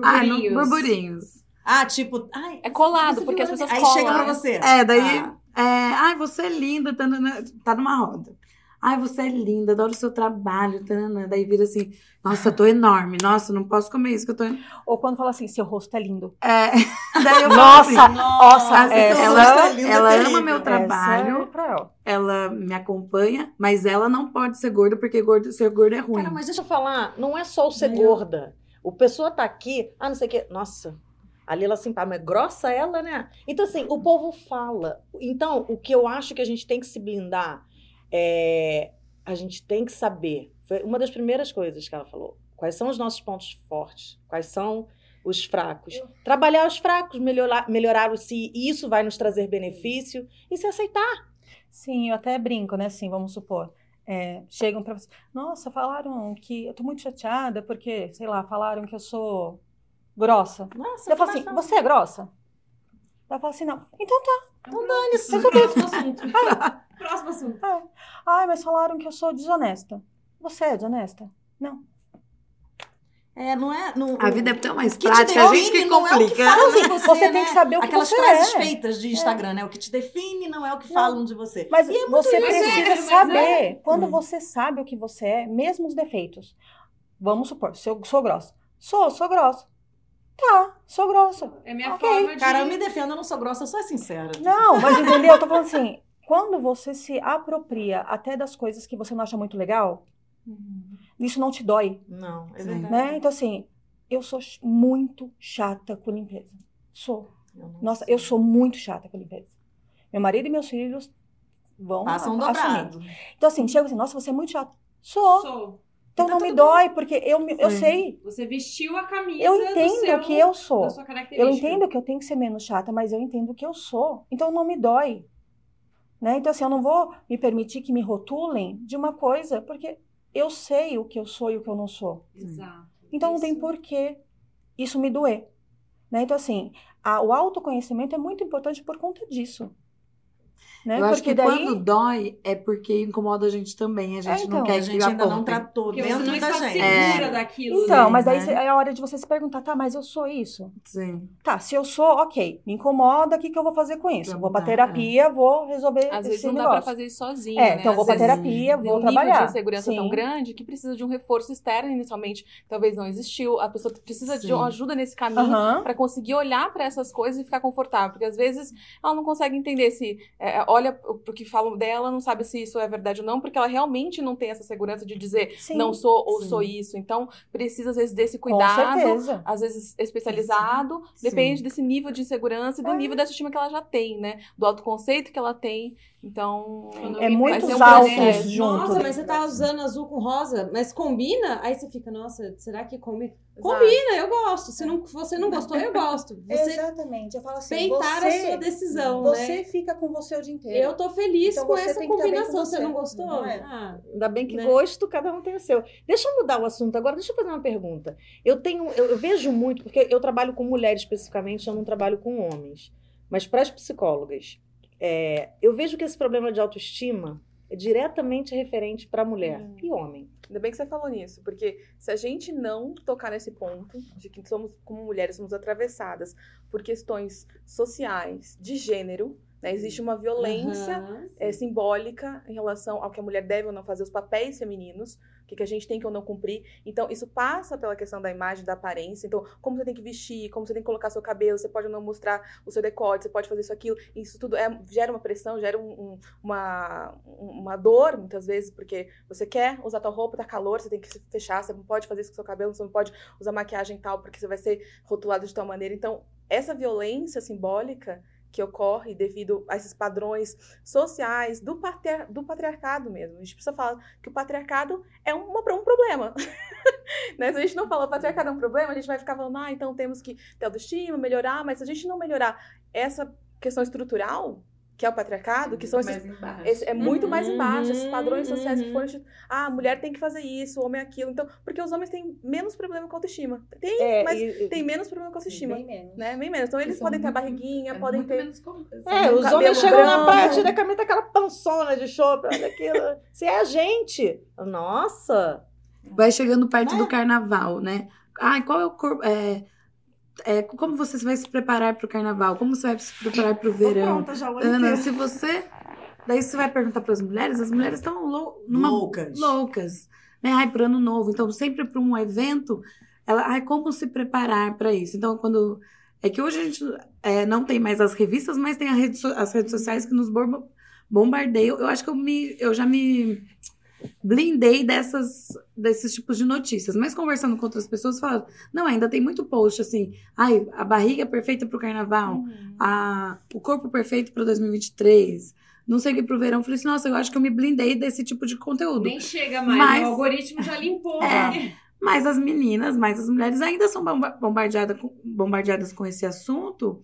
ah, no, Burburinhos. burburinhos. Ah, tipo, ai, É colado, você porque as pessoas Aí colam. chega pra né? você. É, daí, Ah. É, ai, você é linda, tanana, tá numa roda. Ai, você é linda, adoro o seu trabalho, tanana. Daí vira assim, nossa, eu tô enorme, nossa, não posso comer isso que eu tô... Ou quando fala assim, seu rosto é lindo. É, daí eu Nossa, falo assim, nossa, Nossa, essa- ela, linda ela é ama meu Essa trabalho, é ela. ela me acompanha, mas ela não pode ser gorda porque gordo, ser gordo é ruim. Cara, mas deixa eu falar, não é só o ser Não. gorda. O pessoa tá aqui, ah, não sei o quê. Nossa, a Lila assim, pá, mas grossa ela, né? Então, assim, o povo fala. Então, o que eu acho que a gente tem que se blindar é. A gente tem que saber. Foi uma das primeiras coisas que ela falou. Quais são os nossos pontos fortes? Quais são os fracos? Trabalhar os fracos, melhorar, melhorar o si, e isso vai nos trazer benefício. E se aceitar. Sim, eu até brinco, né? Assim, vamos supor. é, chegam pra você. Nossa, falaram que. Eu tô muito chateada porque, sei lá, falaram que eu sou grossa. Nossa, Eu falo assim, você é grossa? Ela fala assim, não. Então tá. Então dane-se. Próximo assunto. Próximo assunto. Ai, mas falaram que eu sou desonesta. Você é desonesta? Não. É, não é. Não, A vida é tão mais que prática, a gente define que não é o que complica. falam Assim, você, você né? tem que saber o que Aquelas você frases é. feitas de Instagram, né? O que te define não é o que Não. falam de você. Mas é você isso. precisa É, mas saber. é. Quando Hum. você sabe o que você é, mesmo os defeitos. Vamos supor, se eu sou grossa. Sou, sou grossa. Tá, sou grossa. É minha Ok. forma de... Cara, eu me defendo, eu não sou grossa, eu sou sincera. Não, mas entendeu? Eu tô falando assim, quando você se apropria até das coisas que você não acha muito legal, isso não te dói, Não, é verdade. né? Então assim, eu sou muito chata com limpeza. Sou. Eu Nossa, sei. eu sou muito chata com limpeza. Meu marido e meus filhos vão Passam a- assumir. dobrado. Então assim, chega assim, nossa, você é muito chata. Sou. Sou. Então Então não me dói, porque eu, me- eu sei. Você vestiu a camisa Eu do entendo seu, que eu sou. Eu entendo que eu tenho que ser menos chata, mas eu entendo que eu sou. Então não me dói. Né? Então, assim, eu não vou me permitir que me rotulem de uma coisa, porque eu sei o que eu sou e o que eu não sou. Exato. Então não tem Isso. porquê isso me doer. Né? Então, assim, a- o autoconhecimento é muito importante por conta disso. Né? Eu acho porque que daí. quando dói é porque incomoda a gente também. A gente É, não então, quer A que gente ainda não tratou Porque você dentro não da está gente. segura É. daquilo. Então, Sim, mas né? cê- é a hora de você se perguntar, tá, mas eu sou isso? Sim. Tá, se eu sou, ok, me incomoda, o que, que eu vou fazer com isso? Pra Vou pra terapia, vou resolver Às esse vezes não dá negócio. pra fazer isso sozinho, É, né? então Às vou pra terapia, tem vou um nível trabalhar. de insegurança tão Sim. grande que precisa de um reforço externo inicialmente. Talvez não existiu. A pessoa precisa de Sim. uma ajuda nesse caminho Aham. para conseguir olhar para essas coisas e ficar confortável. Porque às vezes ela não consegue entender se é, olha pro que falam dela, não sabe se isso é verdade ou não, porque ela realmente não tem essa segurança de dizer Sim, não sou ou sim. sou isso. Então precisa às vezes desse com cuidado. certeza. Às vezes especializado, Sim. depende desse nível de insegurança e do É. nível da autoestima que ela já tem, né? Do autoconceito que ela tem. Então, É muitos faz um altos processo. juntos. Nossa, mas você tá usando azul com rosa, mas combina? Aí você fica, nossa, será que combina? Combina, eu gosto. Se não, você não gostou, eu gosto. Você Exatamente. Eu falo assim, peitar você, a sua decisão, você né? fica com você o dia inteiro. Eu tô feliz Então com essa estar bem com combinação. Você você, não gostou? não é? Ah, Ainda bem que Né? gosto, cada um tem o seu. Deixa eu mudar o assunto agora, deixa eu fazer uma pergunta. Eu tenho, eu, eu vejo muito, porque eu trabalho com mulheres especificamente, eu não trabalho com homens. Mas para as psicólogas, é, eu vejo que esse problema de autoestima é diretamente referente para mulher Hum. e homem. Ainda bem que você falou nisso, porque se a gente não tocar nesse ponto de que somos, como mulheres, somos atravessadas por questões sociais, de gênero, né? existe uma violência aham. é, simbólica em relação ao que a mulher deve ou não fazer, os papéis femininos, o que, que a gente tem que ou não cumprir. Então, isso passa pela questão da imagem, da aparência. Então, como você tem que vestir, como você tem que colocar seu cabelo, você pode ou não mostrar o seu decote, você pode fazer isso, aquilo. Isso tudo é, gera uma pressão, gera um- um- uma, uma dor, muitas vezes, porque você quer usar tal roupa, tá calor, você tem que se fechar, você não pode fazer isso com seu cabelo, você não pode usar maquiagem tal, porque você vai ser rotulado de tal maneira. Então, essa violência simbólica que ocorre devido a esses padrões sociais do, pater, do patriarcado mesmo. A gente precisa falar que o patriarcado é um problema. né? Se a gente não fala o patriarcado é um problema, a gente vai ficar falando, ah, então temos que ter autoestima, melhorar, mas se a gente não melhorar essa questão estrutural, que é o patriarcado, que são esses Mais embaixo. esse- é muito mais Uhum, embaixo, esses padrões sociais que foram. Ah, a mulher tem que fazer isso, o homem aquilo. Então, porque os homens têm menos problema com autoestima. Tem, É, mas e- tem menos problema com autoestima. Bem menos. Né? Bem menos. Então, eles podem ter a muito- barriguinha, É podem ter. menos com- É, os homens chegam na branco. praia, tira a camisa, aquela pançona de chope, olha aquilo. Se é a gente. Nossa! Vai chegando perto Né? do carnaval, né? Ai, qual é o corpo. É, é, como você vai se preparar pro carnaval? Como você vai se preparar pro verão? Pronta, já o Ana, se você. Daí você vai perguntar para as mulheres, as mulheres estão lou numa- Loucas. loucas. Né? Ai, pro ano novo. Então, sempre para um evento, ela, ai, como se preparar para isso? Então, quando. É que hoje a gente é, não tem mais as revistas, mas tem rede so- as redes sociais que nos bomba- bombardeiam. Eu acho que eu, me, eu já me blindei dessas, desses tipos de notícias. Mas conversando com outras pessoas, falando, não, ainda tem muito post assim, ai, a barriga perfeita pro carnaval, Uhum. a, o corpo perfeito para 2023, não sei o que pro verão. Falei assim, nossa, eu acho que eu me blindei desse tipo de conteúdo. Nem chega mais, Mas- o algoritmo já limpou. É. né? Mas as meninas, mais as mulheres ainda são bomba- bombardeada com- bombardeadas com esse assunto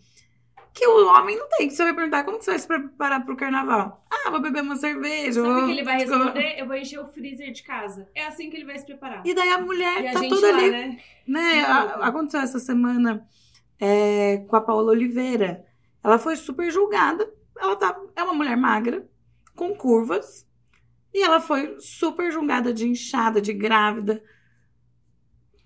que o homem não tem. Que você vai perguntar como que você vai se preparar pro carnaval? Ah, vou beber uma cerveja. Sabe o que ele vai responder? Eu vou encher o freezer de casa. É assim que ele vai se preparar. E daí a mulher E a tá gente toda lá, ali né? né? a- aconteceu essa semana é, com a Paola Oliveira. Ela foi super julgada. Ela tá, é uma mulher magra, com curvas. E ela foi super julgada de inchada, de grávida.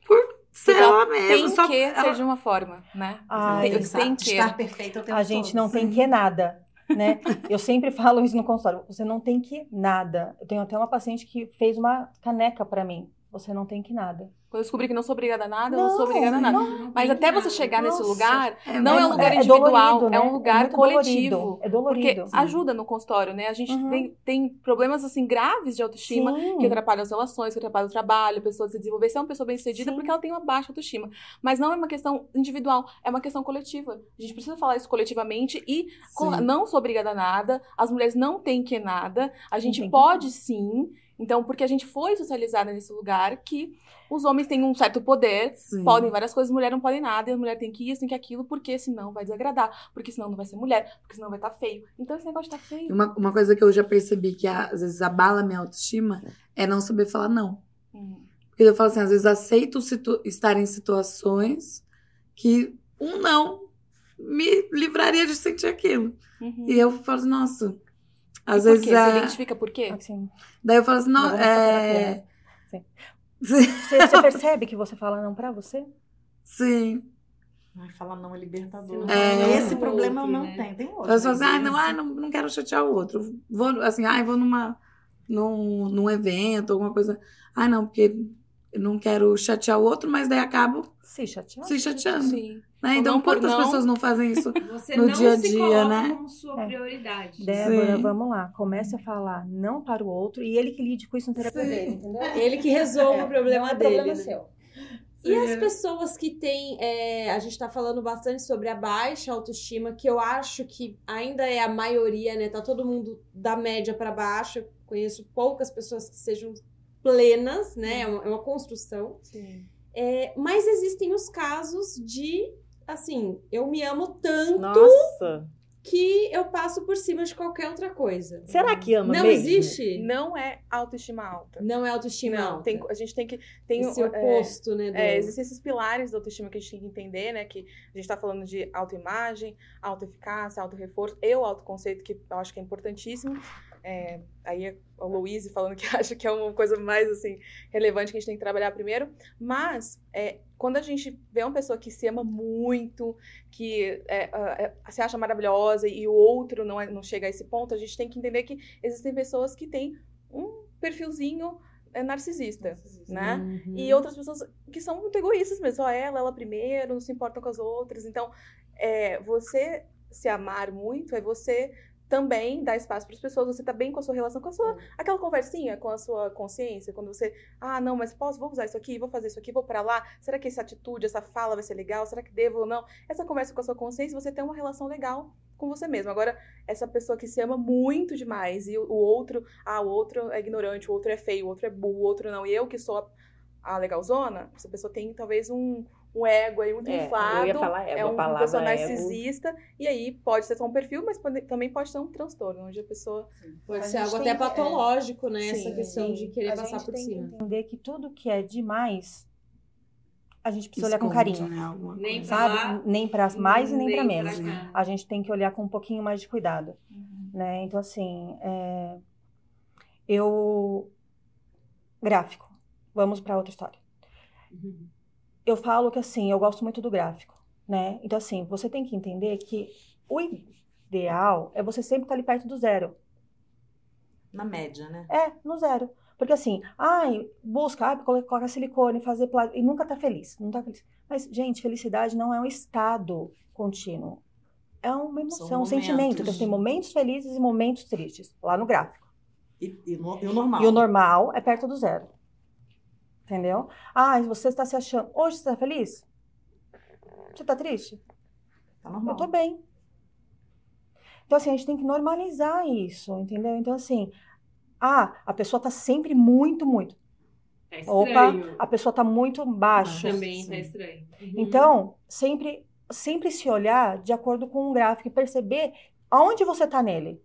Por ser ela Tem mesma. Só que ela- ser de uma forma, né? Ai, tem, Exato, tem que. Estar perfeita o tempo A gente todo. não tem que nada, né? Eu sempre falo isso no consultório. Você não tem que nada. Eu tenho até uma paciente que fez uma caneca pra mim. Você não tem que nada. Quando eu descobri que não sou obrigada a nada, eu não sou obrigada a nada. Não Mas até você chegar nesse lugar, É, não é um lugar é individual, dolorido, é né? um lugar coletivo. dolorido, É Porque dolorido. ajuda no consultório, né? A gente Uhum. tem, tem problemas, assim, graves de autoestima Sim. que atrapalham as relações, que atrapalham o trabalho, a pessoa se desenvolver, ser uma pessoa bem-sucedida Sim. porque ela tem uma baixa autoestima. Mas não é uma questão individual, é uma questão coletiva. A gente precisa falar isso coletivamente e Sim. não sou obrigada a nada, as mulheres não têm que nada, a gente pode sim. Então, porque a gente foi socializada nesse lugar que os homens têm um certo poder, Sim. podem várias coisas, mulher não pode nada, e a mulher tem que isso, tem que aquilo, porque senão vai desagradar, porque senão não vai ser mulher, porque senão vai estar feio. Então esse negócio tá feio. Uma, uma coisa que eu já percebi que às vezes abala minha autoestima é não saber falar não. Hum. Porque eu falo assim, às vezes aceito estar em situações que um não me livraria de sentir aquilo. Uhum. E eu falo assim, nossa, às E por vezes. quê? Você é- identifica por quê? Assim, Daí eu falo assim, não, é. Sim. você, você percebe que você fala não pra você? Sim. Ai, falar não é libertador. Fala não Esse pro problema eu não né? tenho. Tem outro. Eu falo assim, ah, não, ah, não, não quero chatear o outro. Vou, assim, ah, vou numa, num, num evento, alguma coisa. Ah, não, porque eu não quero chatear o outro, mas daí acabo Se chatear. se chateando. Sim. Né? Então, quantas não. pessoas não fazem isso? Você No não dia a se dia, coloca né? como sua É. prioridade. Débora, Sim. vamos lá. Comece a falar não para o outro e ele que lide com isso na terapia Sim. dele, entendeu? Ele que resolve É, o problema é dele. problema né? seu. E as pessoas que têm. é, a gente tá falando bastante sobre a baixa autoestima, que eu acho que ainda é a maioria, né? Tá todo mundo da média pra baixo. Eu conheço poucas pessoas que sejam plenas, né? É uma, é uma construção. Sim. É, mas existem os casos de. Assim, eu me amo tanto Nossa. que eu passo por cima de qualquer outra coisa. Será que ama Não mesmo? existe? Não é autoestima alta. Não é autoestima Não, alta. tem, a gente tem que. Tem, Esse é, oposto, né? do- É, existem esses pilares da autoestima que a gente tem que entender, né? Que a gente tá falando de autoimagem, autoeficácia, autorreforço e o autoconceito, que eu acho que é importantíssimo. É, aí é o Louise falando que acha que é uma coisa mais, assim, relevante que a gente tem que trabalhar primeiro. Mas, é, quando a gente vê uma pessoa que se ama muito, que é, é, se acha maravilhosa e o outro não, é- não chega a esse ponto, a gente tem que entender que existem pessoas que têm um perfilzinho é, narcisista, né? Uhum. E outras pessoas que são muito egoístas mesmo. Só ela, ela primeiro, não se importam com as outras. Então, é, você se amar muito é você também dar espaço para as pessoas, você tá bem com a sua relação, com a sua. aquela conversinha com a sua consciência, quando você. Ah, não, mas posso, vou usar isso aqui, vou fazer isso aqui, vou para lá. Será que essa atitude, essa fala vai ser legal? Será que devo ou não? Essa conversa com a sua consciência, você tem uma relação legal com você mesmo. Agora, essa pessoa que se ama muito demais e o o outro, ah, o outro é ignorante, o outro é feio, o outro é burro, o outro não, e eu que sou a, a legalzona, essa pessoa tem talvez um, um ego aí muito É, inflado. eu ia falar ego, é a uma palavra pessoa ego. narcisista. E aí pode ser só um perfil, mas pode- também pode ser um transtorno, onde a pessoa. Pode A ser algo até que- é. patológico, né? Sim, Essa questão de querer a passar gente por tem cima. que entender que tudo que é demais, a gente precisa olhar com Esconde, carinho. né, alguma Nem pra Sabe? lá, nem para mais e nem, para pra menos. cá. A gente tem que olhar com um pouquinho mais de cuidado. Né? Então, assim, é, eu. Gráfico. Vamos para outra história. Uhum. Eu falo que, assim, eu gosto muito do gráfico. Né? Então, assim, você tem que entender que o ideal é você sempre estar ali perto do zero. Na média, né? É, no zero. Porque assim, ai, busca, ai, colo- coloca silicone, fazer plástico, e nunca tá feliz, não tá feliz. Mas, gente, felicidade não é um estado contínuo. É uma emoção, um sentimento. Então, tem momentos felizes e momentos tristes, lá no gráfico. E, e no- e o normal. E o normal é perto do zero. Entendeu? Ah, você está se achando. Hoje você está feliz? Você está triste? Tá normal. Eu tô bem. Então, assim, a gente tem que normalizar isso, entendeu? Então, assim, ah, a pessoa tá sempre muito, muito. É Opa, estranho. a pessoa tá muito baixo. Também Sim. tá estranho. Uhum. Então, sempre, sempre se olhar de acordo com o gráfico e perceber aonde você tá nele.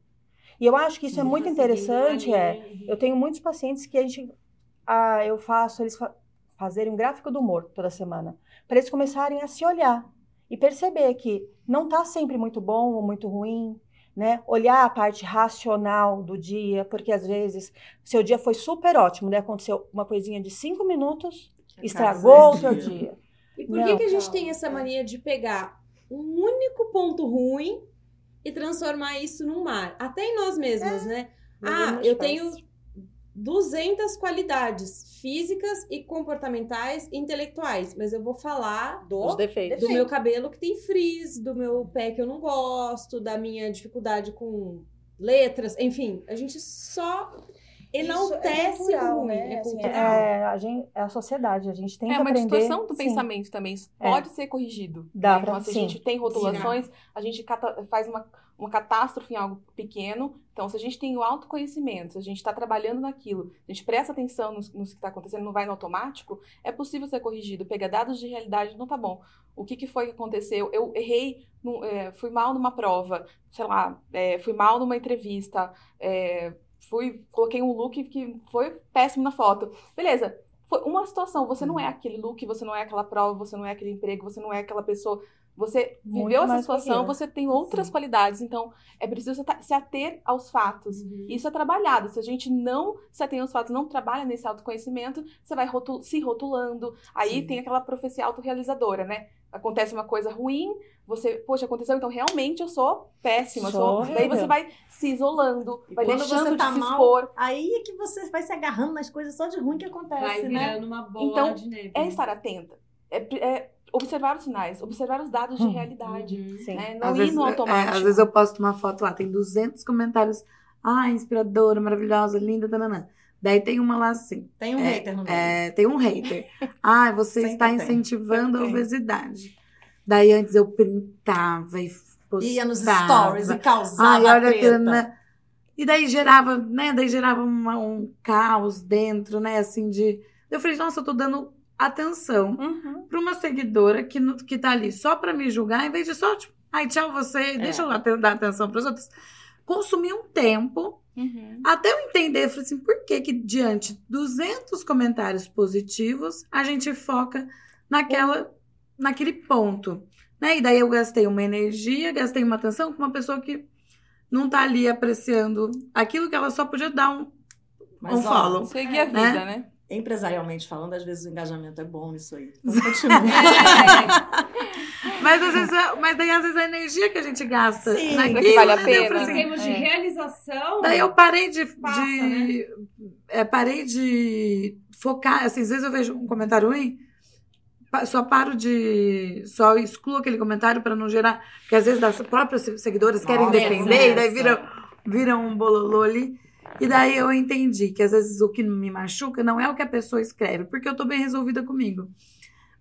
E eu acho que isso é Tá muito interessante, é, uhum. eu tenho muitos pacientes que a gente, ah, eu faço eles fa fazerem um gráfico do humor toda semana, para eles começarem a se olhar e perceber que não tá sempre muito bom ou muito ruim, né? Olhar a parte racional do dia, porque às vezes seu dia foi super ótimo, né? Aconteceu uma coisinha de cinco minutos, estragou o seu dia. E por Não. que, que a gente tem essa mania de pegar um único ponto ruim e transformar isso num mar? Até em nós mesmas, né? Mas é Ah, mais eu tenho 200 qualidades físicas e comportamentais e intelectuais, mas eu vou falar Os do, defeitos. do meu cabelo que tem frizz, do meu pé que eu não gosto, da minha dificuldade com letras, enfim, a gente só enaltece Isso é cultural, o ruim, né? é Assim, cultural. é, a gente, é a sociedade, a gente tem é que uma aprender. distorção do sim. pensamento também. Isso É. pode ser corrigido. Dá né? pra- então, se sim. a gente tem rotulações, a gente cata- faz uma, uma catástrofe em algo pequeno. Então, se a gente tem o autoconhecimento, se a gente está trabalhando naquilo, a gente presta atenção nos, nos que está acontecendo, não vai no automático, é possível ser corrigido. Pegar dados de realidade, não tá bom. O que, que foi que aconteceu? Eu errei, num- é, fui mal numa prova, sei lá, é, fui mal numa entrevista, é, fui, coloquei um look que foi péssimo na foto. Beleza, foi uma situação. Você não é aquele look, você não é aquela prova, você não é aquele emprego, você não é aquela pessoa. Você Muito viveu essa situação, você tem outras qualidades. Então, é preciso se ater aos fatos. Uhum. Isso é trabalhado. Se a gente não se atém aos fatos, não trabalha nesse autoconhecimento, você vai rotu- se rotulando. Aí Sim. tem aquela profecia autorrealizadora, né? Acontece uma coisa ruim, você, poxa, aconteceu, então realmente eu sou péssima. Sou Sou... Daí você vai se isolando, E vai deixando você de tá se mal, expor. Aí é que você vai se agarrando nas coisas só de ruim que acontece, Vai né? virando uma bola Então, de neve. É estar atenta. É, é observar os sinais, observar os dados de Hum. realidade. Uhum. Sim. Né? Não Às ir vezes, no é, automático. às vezes eu posto uma foto lá, tem 200 comentários. Ah, inspiradora, maravilhosa, linda, tananã. Daí tem uma lá assim. Tem um É, hater no meio. É, tem um hater. Ah, você Sempre está tem. incentivando a tem. obesidade. Daí antes eu printava e postava. Ia nos stories e causava Ai, olha treta. né? E daí gerava, né? Daí gerava uma- um caos dentro, né? Assim, de. Eu falei, nossa, eu tô dando atenção Uhum. pra uma seguidora que, que tá ali só pra me julgar, em vez de só, tipo, ai, tchau você, deixa eu dar atenção pros outros. Consumir um tempo Uhum. até eu entender, eu falei assim, por que que diante de 200 comentários positivos, a gente foca naquela, naquele ponto, né? E daí eu gastei uma energia, gastei uma atenção com uma pessoa que não tá ali apreciando aquilo que ela só podia dar um, Mas, um ó, follow. Seguir a vida, Né? né? Empresarialmente falando, às vezes o engajamento é bom nisso aí. Então, continua. Mas, às vezes, mas daí às vezes a energia que a gente gasta Sim, naquilo, vale a né? Daí eu pena. falei Em assim, termos de É. realização, Daí eu parei de. Passa, de é, parei de focar. Assim, às vezes eu vejo um comentário ruim, só paro de. Só excluo aquele comentário para não gerar. Porque às vezes as próprias seguidoras querem Nossa, defender, e daí essa. viram vira um bololô ali. E daí eu entendi que às vezes o que me machuca não é o que a pessoa escreve, porque eu tô bem resolvida comigo.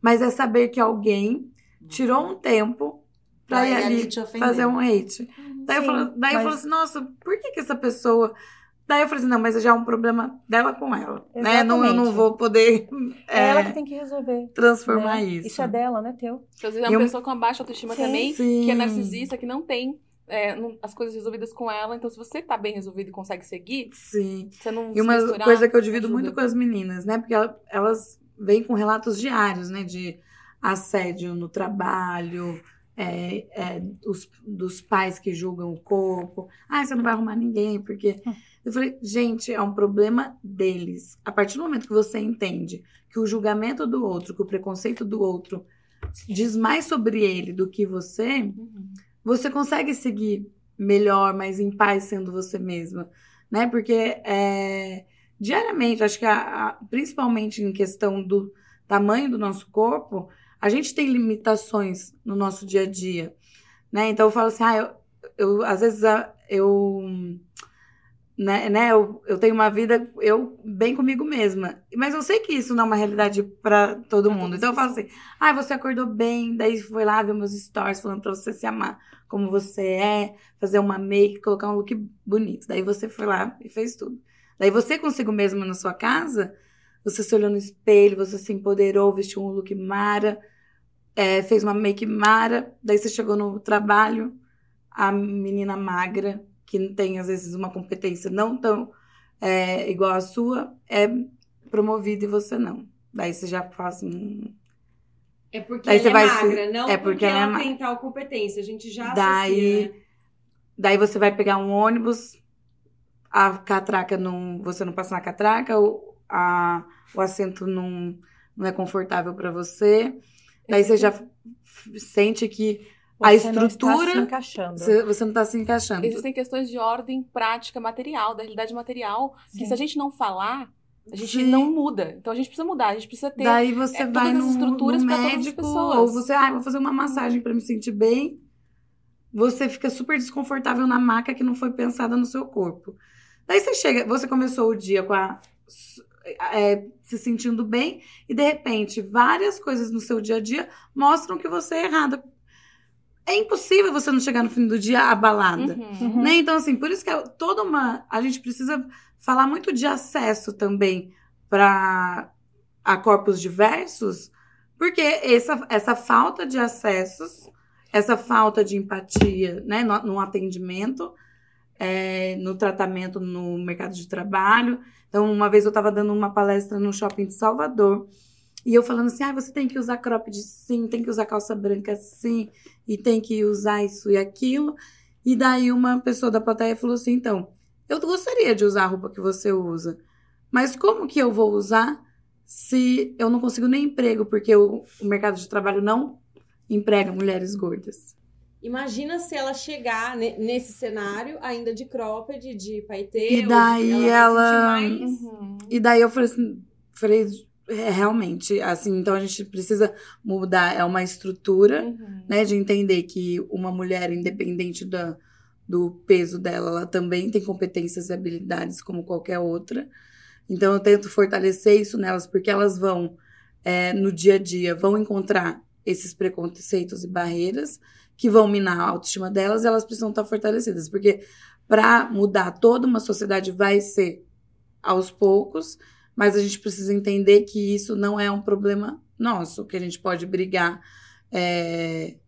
Mas é saber que alguém tirou um tempo pra ir ali fazer um hate. Daí, eu, Sim, falo, daí eu mas- falo assim, nossa, por que, que essa pessoa. Daí eu falei assim, não, mas já é um problema dela com ela, né? Não, eu não Exatamente. vou poder É, é, ela que tem que resolver. transformar né? isso. Isso é dela, não é teu. Às vezes é uma um- pessoa com baixa autoestima Sim. também, Sim. que é narcisista, que não tem é, não- as coisas resolvidas com ela. Então, se você tá bem resolvido e consegue seguir, Sim. você não E se uma misturar, coisa que eu divido ajuda. muito com as meninas, né? Porque ela- elas vêm com relatos diários, né? De assédio no trabalho, é, é, os- dos pais que julgam o corpo. Ah, você não vai arrumar ninguém, porque. Eu falei, gente, é um problema deles. A partir do momento que você entende que o julgamento do outro, que o preconceito do outro diz mais sobre ele do que você, Uhum. você consegue seguir melhor, mais em paz sendo você mesma, né? Porque é, diariamente, acho que a- a- principalmente em questão do tamanho do nosso corpo, a gente tem limitações no nosso dia a dia, né? Então eu falo assim, ah, eu, eu às vezes ah, eu né, né eu, eu tenho uma vida eu bem comigo mesma, mas eu sei que isso não é uma realidade para todo Pra mundo. Então eu falo assim, ah, você acordou bem, daí foi lá ver meus stories falando pra você se amar como você é, fazer uma make, colocar um look bonito. Daí você foi lá e fez tudo. Daí você consigo mesmo na sua casa, você se olhou no espelho, você se empoderou, vestiu um look mara, é, fez uma make mara, daí você chegou no trabalho, a menina magra, que tem às vezes uma competência não tão é, igual à sua, é promovida e você não. Daí você já assim, hum, É porque Daí ela você é vai se- magra, não é porque, porque ela é ela ma- tem tal competência. A gente já Daí- associa, né? Daí você vai pegar um ônibus, a catraca não. Você não passa na catraca, o, a, o assento não, não é confortável para você. Daí você já f- sente que A Você não está estrutura- se encaixando. você, você não tá se encaixando. Existem questões de ordem prática material, da realidade material, que Sim. se a gente não falar, a gente Sim. não muda. Então a gente precisa mudar, a gente precisa ter. Daí você é, vai todas as no, estruturas pra todas as médico, pessoas. ou você, ah, vou fazer uma massagem para me sentir bem. Você fica super desconfortável na maca que não foi pensada no seu corpo. Daí você chega, você começou o dia com a é, se sentindo bem e de repente várias coisas no seu dia a dia mostram que você é errada. É impossível você não chegar no fim do dia abalada. Uhum. Uhum. Né? Então, assim, por isso que é toda uma. A gente precisa falar muito de acesso também para a corpos diversos, porque essa, essa falta de acessos, essa falta de empatia né, no, no atendimento, é, no tratamento no mercado de trabalho. Então, uma vez eu estava dando uma palestra no shopping de Salvador. E eu falando assim, ah, você tem que usar cropped sim, tem que usar calça branca sim, e tem que usar isso e aquilo. E daí uma pessoa da plateia falou assim: então, eu gostaria de usar a roupa que você usa, mas como que eu vou usar se eu não consigo nem emprego, porque o, o mercado de trabalho não emprega mulheres gordas? Imagina se ela chegar ne- nesse cenário, ainda de cropped, de paetê. E daí ela... ela- Uhum. E daí eu falei assim, falei, é, realmente, assim, então a gente precisa mudar, é uma estrutura, Uhum. né, de entender que uma mulher, independente da, do peso dela, ela também tem competências e habilidades como qualquer outra. Então eu tento fortalecer isso nelas, porque elas vão, é, no dia a dia, vão encontrar esses preconceitos e barreiras que vão minar a autoestima delas, elas precisam estar fortalecidas, porque para mudar toda uma sociedade vai ser aos poucos, mas a gente precisa entender que isso não é um problema nosso, que a gente pode brigar é,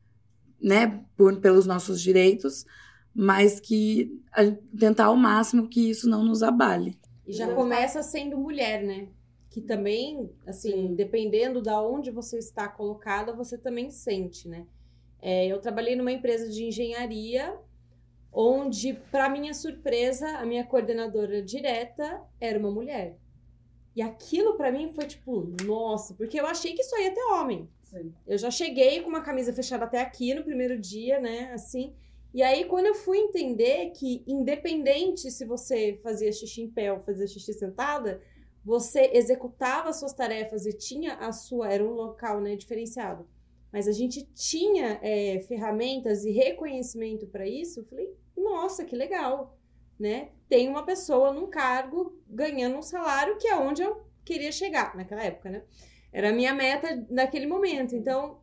né, por, pelos nossos direitos, mas que a, tentar ao máximo que isso não nos abale. E já começa sendo mulher, né? Que também, assim, dependendo da onde você está colocada, você também sente, né? É, eu trabalhei numa empresa de engenharia, onde, para minha surpresa, a minha coordenadora direta era uma mulher. E aquilo para mim foi tipo, nossa, porque eu achei que só ia ter homem. Eu já cheguei com uma camisa fechada até aqui no primeiro dia, né? Assim. E aí, quando eu fui entender que, independente se você fazia xixi em pé ou fazia xixi sentada, você executava suas tarefas e tinha a sua. Era um local né, diferenciado. Mas a gente tinha é, ferramentas e reconhecimento para isso. Eu falei, nossa, que legal, né? Tem uma pessoa num cargo ganhando um salário que é onde eu queria chegar naquela época, né? Era a minha meta naquele momento. Então,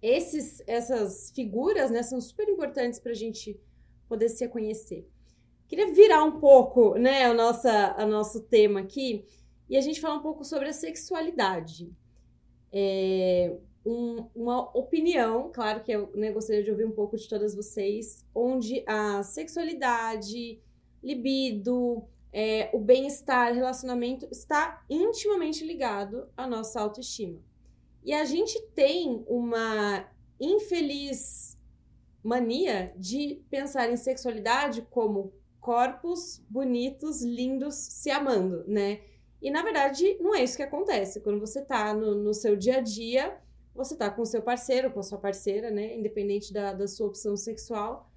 esses, essas figuras, né, são super importantes para a gente poder se conhecer. queria virar um pouco, né, o nossa, a nosso tema aqui e a gente falar um pouco sobre a sexualidade. É, um- uma opinião, claro que eu né, gostaria de ouvir um pouco de todas vocês, onde a sexualidade, libido, é, o bem-estar, relacionamento está intimamente ligado à nossa autoestima. E a gente tem uma infeliz mania de pensar em sexualidade como corpos bonitos, lindos, se amando, né? E na verdade não é isso que acontece. Quando você tá no, no seu dia a dia, você tá com o seu parceiro, com a sua parceira, né? Independente da, da sua opção sexual,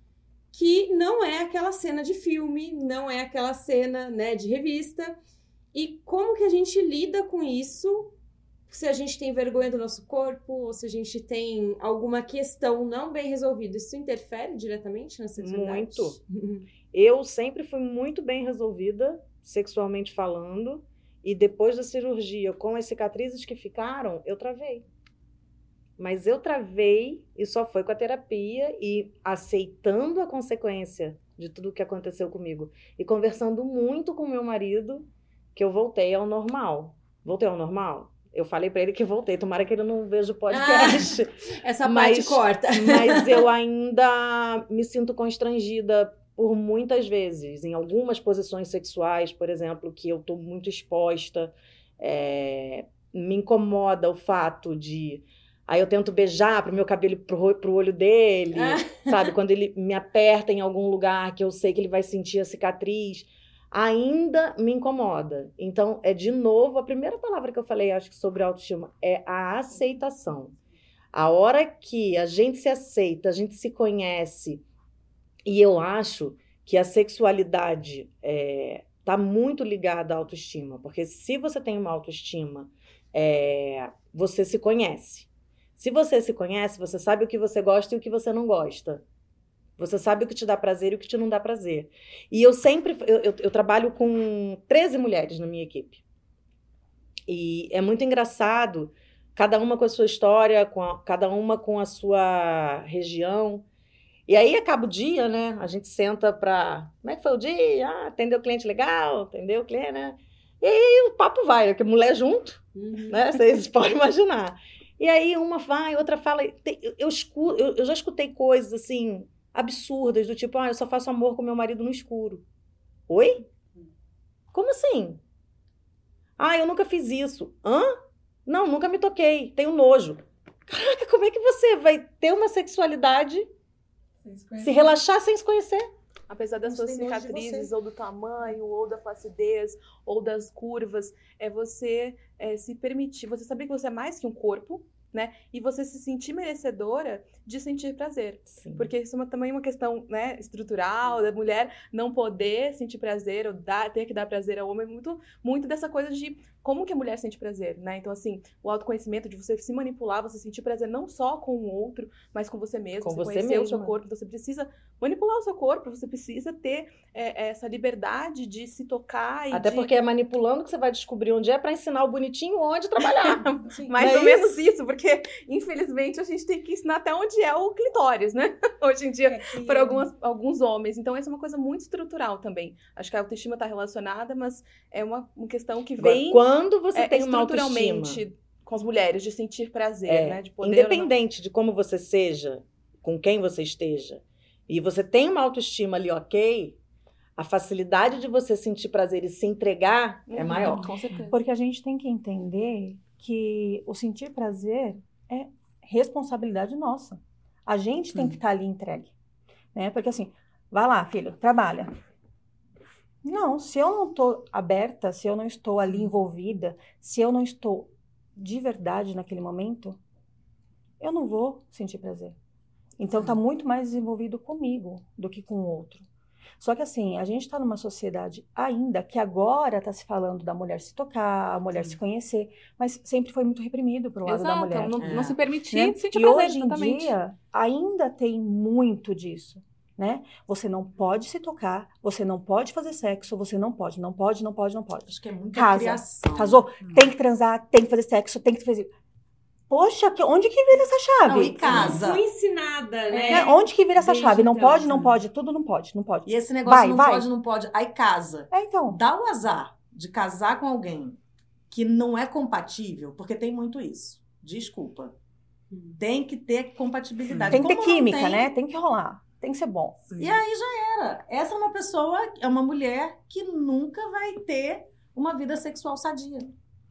que não é aquela cena de filme, não é aquela cena, né, de revista. E como que a gente lida com isso? Se a gente tem vergonha do nosso corpo, ou se a gente tem alguma questão não bem resolvida, isso interfere diretamente na sexualidade? Muito. Eu sempre fui muito bem resolvida, sexualmente falando, e depois da cirurgia, com as cicatrizes que ficaram, eu travei. Mas eu travei e só foi com a terapia e aceitando a consequência de tudo que aconteceu comigo e conversando muito com meu marido que eu voltei ao normal. Voltei ao normal? Eu falei pra ele que voltei, tomara que ele não veja o podcast. Essa Mas- parte corta. Mas eu ainda me sinto constrangida por muitas vezes, em algumas posições sexuais, por exemplo, que eu tô muito exposta. é, me incomoda o fato de. Aí eu tento beijar pro meu cabelo pro, ro- pro olho dele, sabe? Quando ele me aperta em algum lugar que eu sei que ele vai sentir a cicatriz. Ainda me incomoda. Então, é de novo, a primeira palavra que eu falei, acho que sobre autoestima, é a aceitação. A hora que a gente se aceita, a gente se conhece, e eu acho que a sexualidade está muito ligada à autoestima, porque se você tem uma autoestima, é, você se conhece. Se você se conhece, você sabe o que você gosta e o que você não gosta. Você sabe o que te dá prazer e o que te não dá prazer. E eu sempre, eu, eu, eu trabalho com 13 mulheres na minha equipe. E é muito engraçado, cada uma com a sua história, com a- cada uma com a sua região. E aí acaba o dia, né? A gente senta pra. Como é que foi o dia? Ah, atendeu o cliente legal, atendeu o cliente, né? E aí o papo vai, porque mulher junto, Uhum. né? Vocês podem imaginar. E aí uma vai, outra fala. Eu, escu- eu, eu já escutei coisas assim, absurdas, do tipo, ah, eu só faço amor com meu marido no escuro. Oi? Como assim? Ah, eu nunca fiz isso. Hã? Não, nunca me toquei. Tenho nojo. Caraca, como é que você vai ter uma sexualidade, se relaxar sem se conhecer? Apesar das suas cicatrizes, ou do tamanho, ou da flacidez, ou das curvas, é você é, se permitir, você saber que você é mais que um corpo, né? E você se sentir merecedora de sentir prazer. Sim. Porque isso é uma- também uma questão né, estrutural, da mulher não poder sentir prazer, ou dar, ter que dar prazer ao homem, muito, muito dessa coisa de como que a mulher sente prazer, né? Então, assim, o autoconhecimento de você se manipular, você sentir prazer não só com o outro, mas com você mesmo, Com você você conhecer o seu mesma. corpo, então você precisa manipular o seu corpo, você precisa ter é, essa liberdade de se tocar e Até de... porque é manipulando que você vai descobrir onde é para ensinar o bonitinho onde trabalhar. Mais Não é ou menos isso, porque infelizmente a gente tem que ensinar até onde é o clitóris, né? Hoje em dia, para algumas, alguns homens. Então, essa é uma coisa muito estrutural também. Acho que a autoestima está relacionada, mas é uma, uma questão que Agora, vem quando você é, tem uma autoestima, estruturalmente com as mulheres, de sentir prazer, É, né? De poder. independente de como você seja, com quem você esteja, e você tem uma autoestima ali ok, a facilidade de você sentir prazer e se entregar é Uhum, maior. Com certeza. Porque a gente tem que entender que o sentir prazer é responsabilidade nossa. A gente tem que estar ali entregue. Né? Porque assim, vai lá, filho, trabalha. Não, se eu não estou aberta, se eu não estou ali envolvida, se eu não estou de verdade naquele momento, eu não vou sentir prazer. Então está muito mais desenvolvido comigo do que com o outro. Só que assim, a gente está numa sociedade ainda que agora está se falando da mulher se tocar, a mulher se conhecer, mas sempre foi muito reprimido pro lado da Exato, mulher. não, É. não se permitir né? sentir E prazer, hoje em exatamente. dia ainda tem muito disso, né? Você não pode se tocar, você não pode fazer sexo, você não pode, não pode, não pode, não pode. Acho que é muita Casa. criação. Casou? Tem que transar, tem que fazer sexo, tem que fazer. Poxa, que- onde que vira essa chave? Não, e casa. Fui ensinada, né? Né? Onde que vira essa Desde chave? Não então, pode, não pode, tudo não pode, não pode. E esse negócio Vai, não vai. pode, não pode. Aí casa. É, então. Dá o azar de casar com alguém que não é compatível, porque tem muito isso. Desculpa. Tem que ter compatibilidade. Tem que ter Como não química, tem, né? Tem que rolar. Tem que ser bom. Sim. E aí já era. Essa é uma pessoa, é uma mulher que nunca vai ter uma vida sexual sadia.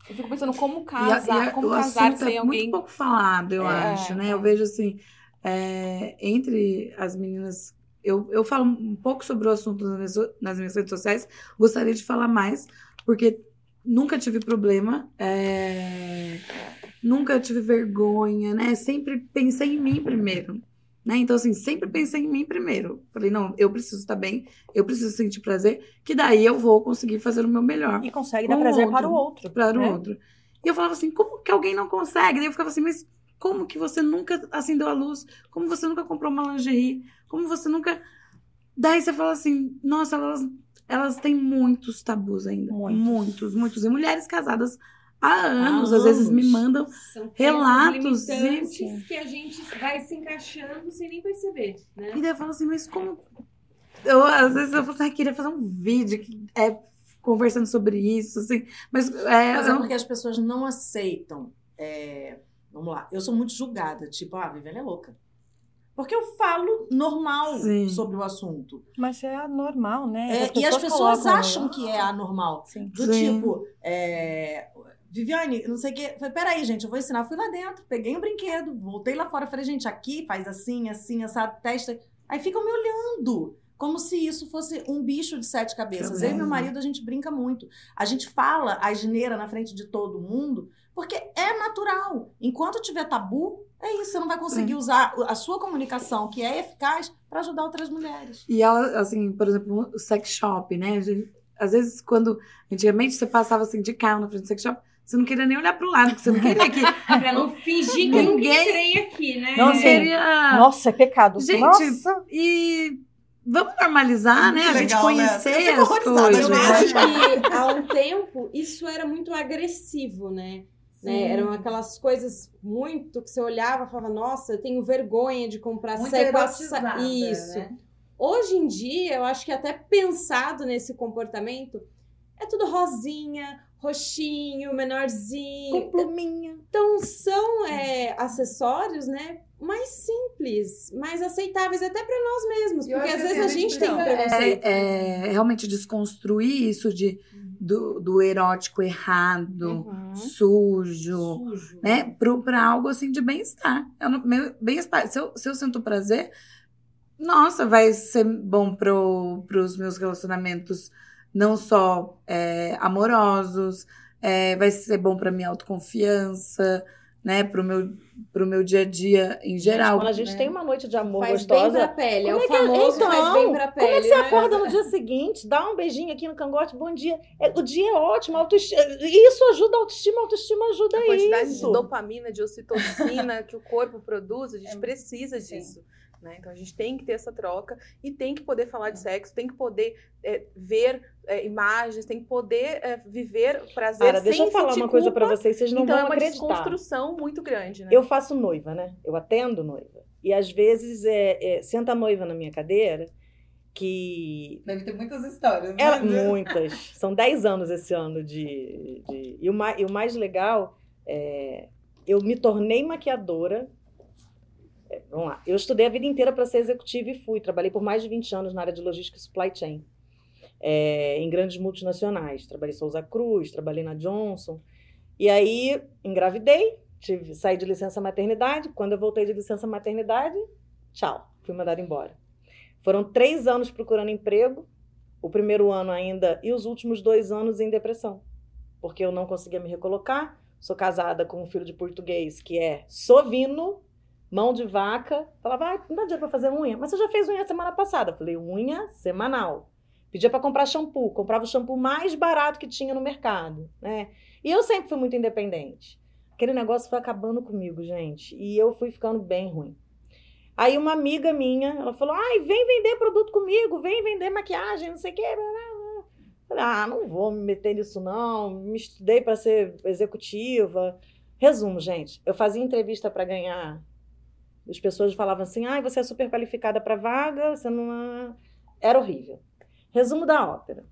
Eu fico pensando como E a- casar, e a- como casar sem é alguém. muito pouco falado, eu É, acho, né? é. Eu vejo assim, é, entre as meninas, eu, eu falo um pouco sobre o assunto nas minhas, nas minhas redes sociais, gostaria de falar mais, porque nunca tive problema, é, nunca tive vergonha, né? Sempre pensei em mim primeiro. Né? Então, assim, sempre pensei em mim primeiro. Falei, não, eu preciso estar bem, eu preciso sentir prazer, que daí eu vou conseguir fazer o meu melhor E consegue dar o prazer outro. para o outro. para o né? outro. E eu falava assim, como que alguém não consegue? Daí eu ficava assim, mas como que você nunca acendeu a luz? Como você nunca comprou uma lingerie? Como você nunca... Daí você fala assim, nossa, elas, elas têm muitos tabus ainda. Muitos. Muitos, muitos. E mulheres casadas há anos, Há às vezes me mandam São Relatos e- limitantes que a gente vai se encaixando sem nem perceber, né? E daí eu falo assim, mas como. Eu, às vezes eu falo ah, queria fazer um vídeo que é, conversando sobre isso, assim. Mas é. Mas é porque as pessoas não aceitam. é, Vamos lá, eu sou muito julgada, tipo, ah, a Viviane é louca. Porque eu falo normal Sim. sobre o assunto. Mas é normal, né? É, Que e as pessoas acham que é anormal. Sim. Do Sim. tipo, é, Viviane, não sei o quê. Falei, peraí, gente, eu vou ensinar. Fui lá dentro, peguei um brinquedo, voltei lá fora. Falei, gente, aqui faz assim, assim, essa testa. Aí ficam me olhando. Como se isso fosse um bicho de sete cabeças. Eu e meu marido, a gente brinca muito. A gente fala a asneira na frente de todo mundo, porque é natural. Enquanto tiver tabu, é isso. Você não vai conseguir usar a sua comunicação, que é eficaz, para ajudar outras mulheres. E ela, assim, por exemplo, o sex shop, né? Gente- às vezes, quando. Antigamente você passava assim de carro na frente do sex shop, você não queria nem olhar pro lado, porque você não queria que. Pra não fingir que Ninguém- aqui, né? Não, sim. queria. Nossa, é pecado. Gente, Nossa. E vamos normalizar, né? A gente legal, né? conhecer Eu fico as coisas. Eu acho que há um tempo isso era muito agressivo, né? Né? Eram aquelas coisas muito que você olhava e falava, nossa, eu tenho vergonha de comprar Muito sa- Isso. né? Hoje em dia, eu acho que até pensado nesse comportamento, é tudo rosinha, roxinho, menorzinho. pluminha. Então são é, acessórios, né? Mais simples, mais aceitáveis até para nós mesmos. Eu Porque às vezes a assim, a gente tem um preconceito. É, é realmente desconstruir isso de, do, do erótico errado, Uhum. sujo, Sujo. né? Pro, pra algo assim de bem-estar. Bem-estar. Se eu, se eu sinto prazer, nossa, vai ser bom pro, pros meus relacionamentos, não só é, amorosos, é, vai ser bom pra minha autoconfiança, né? Pro meu, pro meu dia a dia em geral. Quando a gente né? tem uma noite de amor Faz bem gostosa, pra pele. É o Como é que- famoso então, faz bem pra pele. Como é que você né? acorda no dia seguinte, dá um beijinho aqui no cangote, bom dia. É, o dia é ótimo, autoestima, isso ajuda a autoestima, a autoestima ajuda A quantidade isso. de dopamina, de ocitocina que o corpo produz, a É gente precisa disso. Né? Então a gente tem que ter essa troca e tem que poder falar de sexo, tem que poder é, ver é, imagens, tem que poder é, viver prazer Cara, sem deixa eu falar uma coisa pra culpa. vocês, vocês não então é vão uma acreditar. desconstrução muito grande, né? Eu faço noiva, né? Eu atendo noiva. E às vezes é, é, senta a noiva na minha cadeira, que Deve ter muitas histórias. né? Ela, muitas. São 10 anos esse ano de. de- E, o mais, e o mais legal é. Eu me tornei maquiadora. É, vamos lá. Eu estudei a vida inteira para ser executiva e fui. Trabalhei por mais de 20 anos na área de logística e supply chain. é, em grandes multinacionais. Trabalhei Souza Cruz, trabalhei na Johnson. E aí, engravidei, tive, saí de licença maternidade. Quando eu voltei de licença maternidade, tchau, fui mandada embora. Foram três anos procurando emprego, o primeiro ano ainda e os últimos dois anos em depressão, porque eu não conseguia me recolocar. Sou casada com um filho de português que é sovino, mão de vaca. Falava, ah, não dá dinheiro para fazer unha, mas você já fez unha semana passada. Falei, unha semanal. Pedia para comprar shampoo, comprava o shampoo mais barato que tinha no mercado, né? E eu sempre fui muito independente. Aquele negócio foi acabando comigo, gente, e eu fui ficando bem ruim. Aí uma amiga minha, ela falou: "Ai, vem vender produto comigo, vem vender maquiagem, não sei o quê". blá, blá, blá." Falei: "Ah, não vou me meter nisso não. Me estudei para ser executiva". Resumo, gente. Eu fazia entrevista para ganhar. As pessoas falavam assim: ah, você é super qualificada para vaga, você não. é-" Era horrível. Resumo da ópera.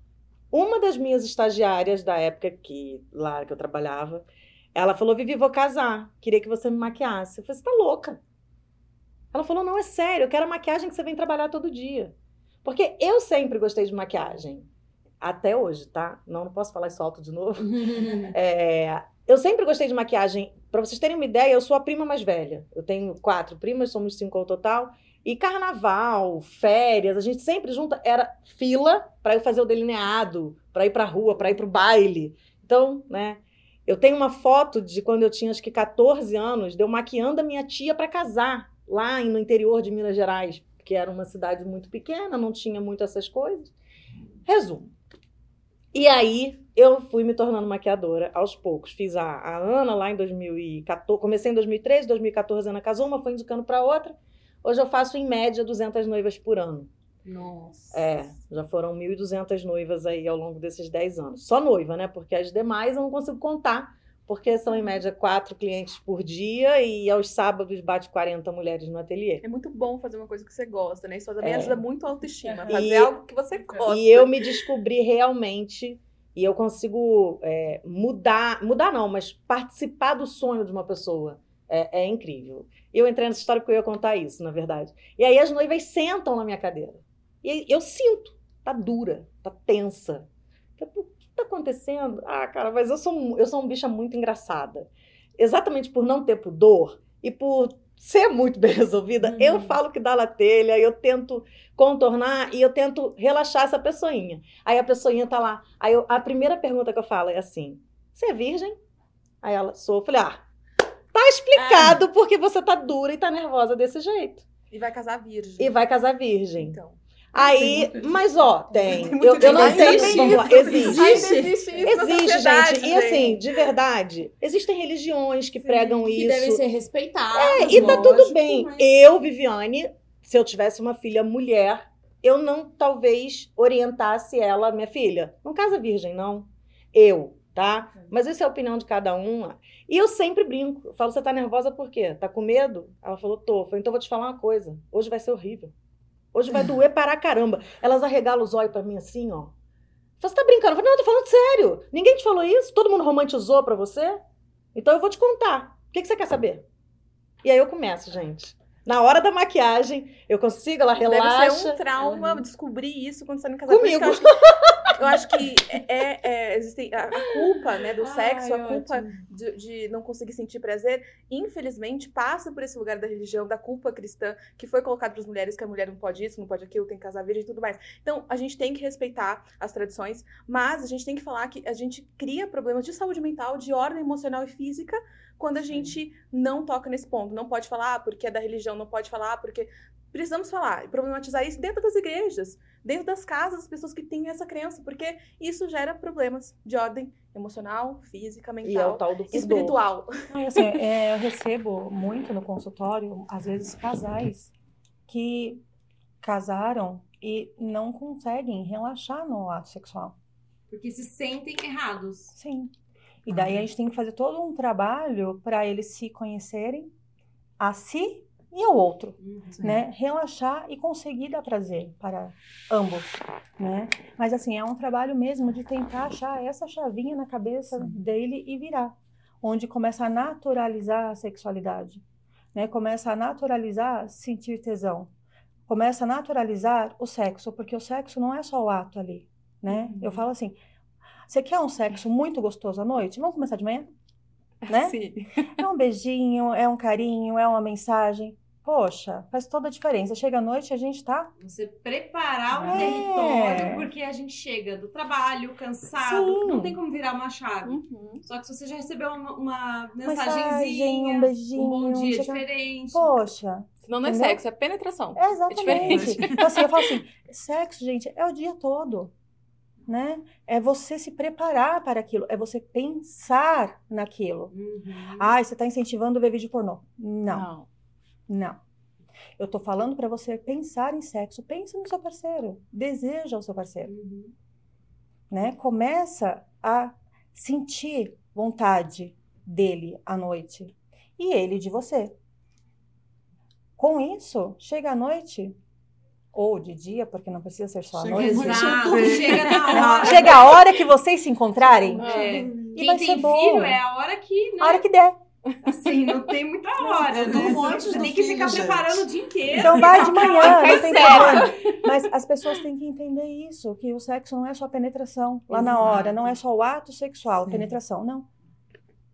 Uma das minhas estagiárias da época que lá que eu trabalhava, ela falou: Vivi, vou casar. Queria que você me maquiasse. Eu falei: você tá louca? Ela falou: não, é sério, eu quero a maquiagem que você vem trabalhar todo dia. Porque eu sempre gostei de maquiagem. Até hoje, tá? Não, não posso falar isso alto de novo. É, eu sempre gostei de maquiagem. Pra vocês terem uma ideia, eu sou a prima mais velha. Eu tenho quatro primas, somos cinco ao total. E carnaval, férias, a gente sempre junta. Era fila para eu fazer o delineado, para ir pra rua, para ir pro baile. Então, né? Eu tenho uma foto de quando eu tinha acho que 14 anos, de maquiando a minha tia para casar, lá no interior de Minas Gerais, que era uma cidade muito pequena, não tinha muito essas coisas. Resumo. E aí eu fui me tornando maquiadora aos poucos. Fiz a, a Ana lá em 2014, comecei em 2013, 2014 a Ana casou, uma foi indicando para outra. Hoje eu faço em média 200 noivas por ano. Nossa. É, já foram 1.200 noivas aí ao longo desses 10 anos. Só noiva, né? Porque as demais eu não consigo contar, porque são em média quatro clientes por dia e aos sábados bate 40 mulheres no ateliê. É muito bom fazer uma coisa que você gosta, né? Isso também É. ajuda muito a autoestima. Aham. Fazer E- algo que você gosta. E eu me descobri realmente e eu consigo é, mudar, mudar não, mas participar do sonho de uma pessoa. É, é incrível. Eu entrei nessa história porque eu ia contar isso, na verdade. E aí as noivas sentam na minha cadeira. E eu sinto, tá dura, tá tensa. Eu, tá acontecendo? Ah, cara, mas eu sou, um- eu sou uma bicha muito engraçada. Exatamente por não ter pudor e por ser muito bem resolvida, Uhum. eu falo que dá na telha, eu tento contornar e eu tento relaxar essa pessoinha. Aí a pessoinha tá lá. Aí eu- a primeira pergunta que eu falo é assim: Você é virgem? Aí ela sou. Eu falei: Ah, tá explicado porque você tá dura e tá nervosa desse jeito. E vai casar virgem. E vai casar virgem. Então. Aí, mas ó, tem. Tem Eu, eu não sei. Vamos lá, isso. existe. Ainda existe isso Existe, gente. E assim, de verdade, existem religiões que pregam que isso. devem ser respeitadas. É, e tá tudo bem. mas- Eu, Viviane, se eu tivesse uma filha mulher, eu não talvez orientasse ela, minha filha, não casa virgem, não. Eu, tá? Mas isso é a opinião de cada um. E eu sempre brinco. Eu falo, você tá nervosa por quê? Tá com medo? Ela falou, tô. Eu falei, então eu vou te falar uma coisa. Hoje vai ser horrível. Hoje vai doer para caramba. Elas arregalam os olhos pra mim assim, ó. Você tá brincando? Eu não, eu tô falando sério. Ninguém te falou isso? Todo mundo romantizou pra você? Então eu vou te contar. O que, que você quer saber? E aí eu começo, gente. Na hora da maquiagem, eu consigo, ela Deve relaxa. ser um trauma descobrir isso quando você tá em casamento. Comigo. Eu acho que, eu acho que é, é, existe a, a culpa né, do Ai, sexo, a culpa de, de não conseguir sentir prazer, infelizmente passa por esse lugar da religião, da culpa cristã, que foi colocado para as mulheres que a mulher não pode isso, não pode aquilo, tem que casar virgem e tudo mais. Então, a gente tem que respeitar as tradições, mas a gente tem que falar que a gente cria problemas de saúde mental, de ordem emocional e física, quando a gente não toca nesse ponto. Não pode falar porque é da religião, não pode falar porque. Precisamos falar e problematizar isso dentro das igrejas, dentro das casas das pessoas que têm essa crença, porque isso gera problemas de ordem emocional, física, E é o mental, tal do pudor. espiritual. Não, assim, é, eu recebo muito no consultório, às vezes, casais que casaram e não conseguem relaxar no ato sexual. Porque se sentem errados. Sim. E daí a gente tem que fazer todo um trabalho para eles se conhecerem a si e ao outro, né? Relaxar e conseguir dar prazer para ambos, né? Mas assim, é um trabalho mesmo de tentar achar essa chavinha na cabeça dele e virar, onde começa a naturalizar a sexualidade, né? Começa a naturalizar sentir tesão. Começa a naturalizar o sexo, porque o sexo não é só o ato ali, né? Eu falo assim, você quer um sexo muito gostoso à noite? Vamos começar de manhã? Né? Sim. É um beijinho, é um carinho, é uma mensagem. Poxa, faz toda a diferença. Chega à noite e a gente tá. Você preparar o É. território, porque a gente chega do trabalho, cansado, Sim. não tem como virar uma chave. Uhum. Só que se você já recebeu uma, uma Mensagem, mensagenzinha, um beijinho. um bom dia não quê. diferente. Poxa, Senão não é Entendeu? sexo, é penetração. é exatamente. diferente. então, assim, eu falo assim: sexo, gente, é o dia todo. Né? É você se preparar para aquilo, é você pensar naquilo. Uhum. Ai, você está incentivando ver vídeo pornô. Não. Não. Não. Eu tô falando para você pensar em sexo. Pensa no seu parceiro. Deseja o seu parceiro. Uhum. Né? Começa a sentir vontade dele à noite e ele de você. Com isso, chega à noite ou de dia, porque não precisa ser só à noite. Exato. Chega na hora. Chega a hora que vocês se encontrarem É. e Quem vai tem ser bom. filho é a hora que, né? A hora que der. Assim, não tem muita hora, tudo né? antes Você tem que ficar filho, preparando o dia inteiro. Então vai de manhã, não tem problema. Mas as pessoas têm que entender isso, que o sexo não é só penetração lá na hora, não é só o ato sexual, Sim. penetração, não.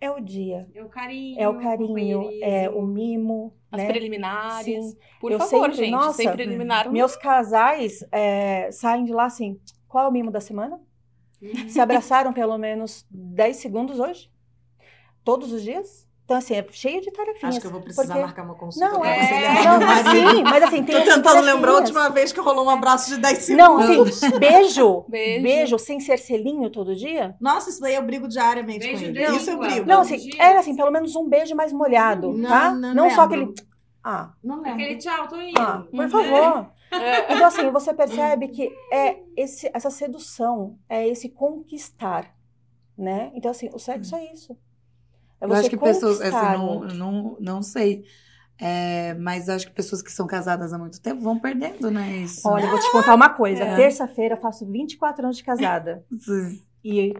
É o dia, É o carinho. é o carinho, é o mimo, As né? preliminares. Sim. Por Eu favor, sempre- gente. nossa, sem preliminar. Meus casais é, saem de lá assim, qual é o mimo da semana? Se abraçaram pelo menos 10 segundos hoje? Todos os dias? Então, assim, é cheio de tarefinhas. Acho que eu vou precisar porque- marcar uma consulta Não, é... você levar Não, mas sim, mas assim, tem Tô tentando lembrar a última vez que rolou um abraço de 10 Não, segundos. assim, beijo, Beijo. beijo sem ser selinho todo dia? Nossa, isso daí eu brigo diariamente Beijo com ele. dele, Isso eu brigo. Não, assim, era assim, pelo menos um beijo mais molhado, Não, tá? não Não só aquele. Ah, Não lembro. Aquele tchau, tô indo. ah, por favor. É. Então, assim, você percebe que é esse, essa sedução, é esse conquistar, né? Então, assim, o sexo é isso. É Eu acho que pessoas, assim, não, outro. não, não sei. É, mas acho que pessoas que são casadas há muito tempo vão perdendo, né? Isso. Olha, eu vou te contar uma coisa. É. Terça-feira eu faço 24 anos de casada. Sim. E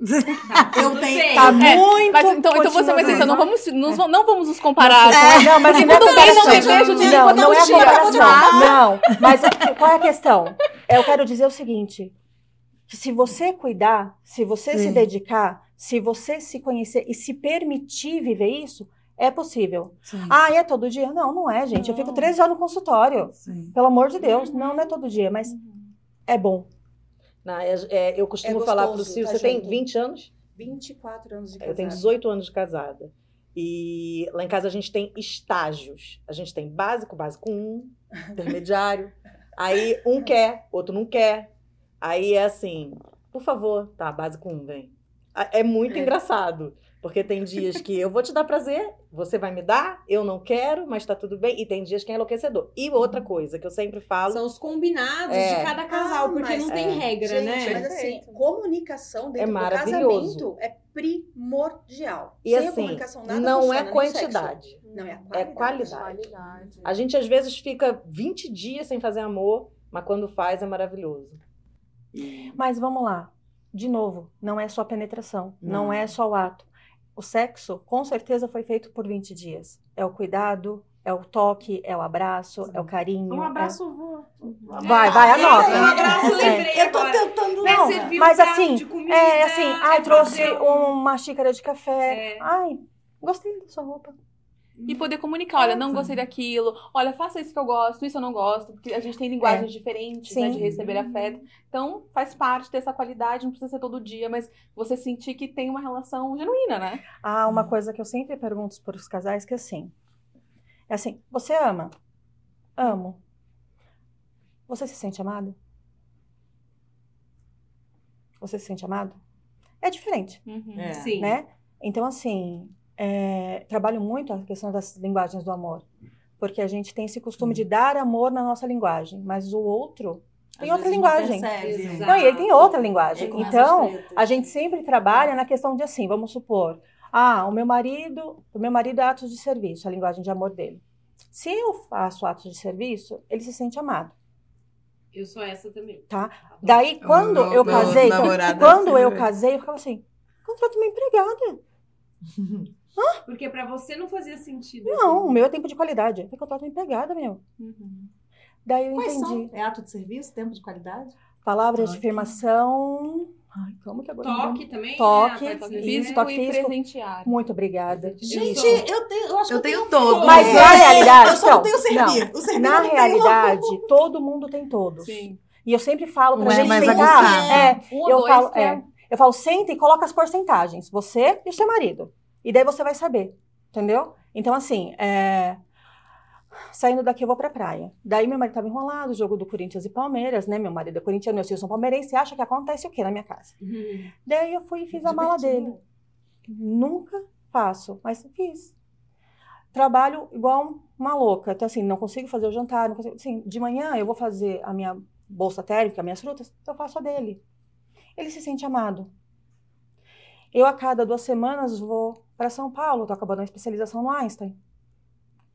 Eu tenho. tá É, muito. Mas então, então você vai ser, não vamos, nos- não vamos nos comparar. É, não, mas não é tudo bem não beijo de Não, quando não é comparação. Não, mas qual é a questão? Eu quero dizer o seguinte: que se você cuidar, se você se Sim. dedicar, se você se conhecer e se permitir viver isso, é possível. Sim. Ah, é todo dia? Não, não é, gente. Eu fico 13 horas no consultório. Sim. Pelo amor de Deus. Não, não é todo dia, mas é bom. Não, é- é, eu costumo É falar pro gostoso Silvio, tá você tem junto. 20 anos? 24 anos de Eu casada. tenho 18 anos de casada. E lá em casa a gente tem estágios. A gente tem básico, básico 1, intermediário. Aí um quer, outro não quer. Aí é assim, por favor, tá, básico 1, vem. É muito É. engraçado. Porque tem dias que eu vou te dar prazer, você vai me dar, eu não quero, mas tá tudo bem. E tem dias que é enlouquecedor. E outra coisa que eu sempre falo. São os combinados É. de cada casal, Ah, porque mas- não tem é. regra, Gente, né? mas assim, comunicação dentro É do casamento é primordial. E Sem a assim, comunicação nada não funciona, é quantidade. sexo. Não, é a É qualidade. qualidade. Qualidade. A gente às vezes fica 20 dias sem fazer amor, mas quando faz é maravilhoso. Mas vamos lá. De novo, não é só penetração, não, Não. é só o ato. O sexo, com certeza, foi feito por 20 dias. É o cuidado, é o toque, é o abraço, é o carinho. Um é- abraço, eu vou. Vai, vai, anota. Um abraço, É. lembrei Eu tô agora. tentando. Não, servir um mas prato assim, de comida, É assim, ai, é trouxe fazer uma xícara de café. É. Ai, gostei da sua roupa. E poder comunicar, olha, não gostei daquilo, olha, faça isso que eu gosto, isso eu não gosto, porque a gente tem linguagens diferentes, né, de receber afeto. Então, faz parte dessa qualidade, não precisa ser todo dia, mas você sentir que tem uma relação genuína, né? Ah, uma coisa que eu sempre pergunto para os casais que é assim. É assim, você ama? Amo. Você se sente amado? Você se sente amado? É diferente, Uhum. É. Sim. né? Então, assim, é, trabalho muito a questão das linguagens do amor. Porque a gente tem esse costume de dar amor na nossa linguagem, mas o outro tem Às outra linguagem. percebe. Exato. Não, e ele tem outra linguagem. Então, a gente sempre trabalha na questão de assim, vamos supor, ah, o meu marido, o meu marido é atos de serviço, a linguagem de amor dele. Se eu faço atos de serviço, ele se sente amado. Eu sou essa também. Tá. Daí, quando eu meu casei, namorado quando é eu assim, casei, eu ficava assim, contrato uma empregada. Porque pra você não fazia sentido. Não, o meu é tempo de qualidade. Eu contrato uma empregada, meu. Uhum. Daí eu Quais entendi. são? É ato de serviço, tempo de qualidade? Palavras de Toque. afirmação. Ai, como que agora? eu não? Toque também. Toque, né? Toque de Isso, físico toque físico. presentear. Muito obrigada. Gente, eu, tenho, eu acho que Eu eu tenho tenho todos. Mas É. na realidade, Eu só não então, tenho servir. O servir Na eu não tenho. realidade, todo mundo tem todos. Sim. E eu sempre falo pra é gente mais tentar. aguçado. É, Um eu dois falo, que é- é, eu falo, senta e coloca as porcentagens. Você e o seu marido. E daí você vai saber. Entendeu? Então, assim, é, saindo daqui eu vou pra praia. Daí meu marido tava enrolado, jogo do Corinthians e Palmeiras, né? Meu marido é corintiano, são palmeirenses. Você acha que acontece o quê na minha casa? Uhum. Daí eu fui e fiz a mala dele. Nunca faço, mas fiz. Trabalho igual uma louca. Então, assim, não consigo fazer o jantar. Não consigo, assim, de manhã eu vou fazer a minha bolsa térmica, minhas frutas, eu faço a dele. Ele se sente amado. Eu, a cada duas semanas, vou para São Paulo, tô acabando a especialização no Einstein.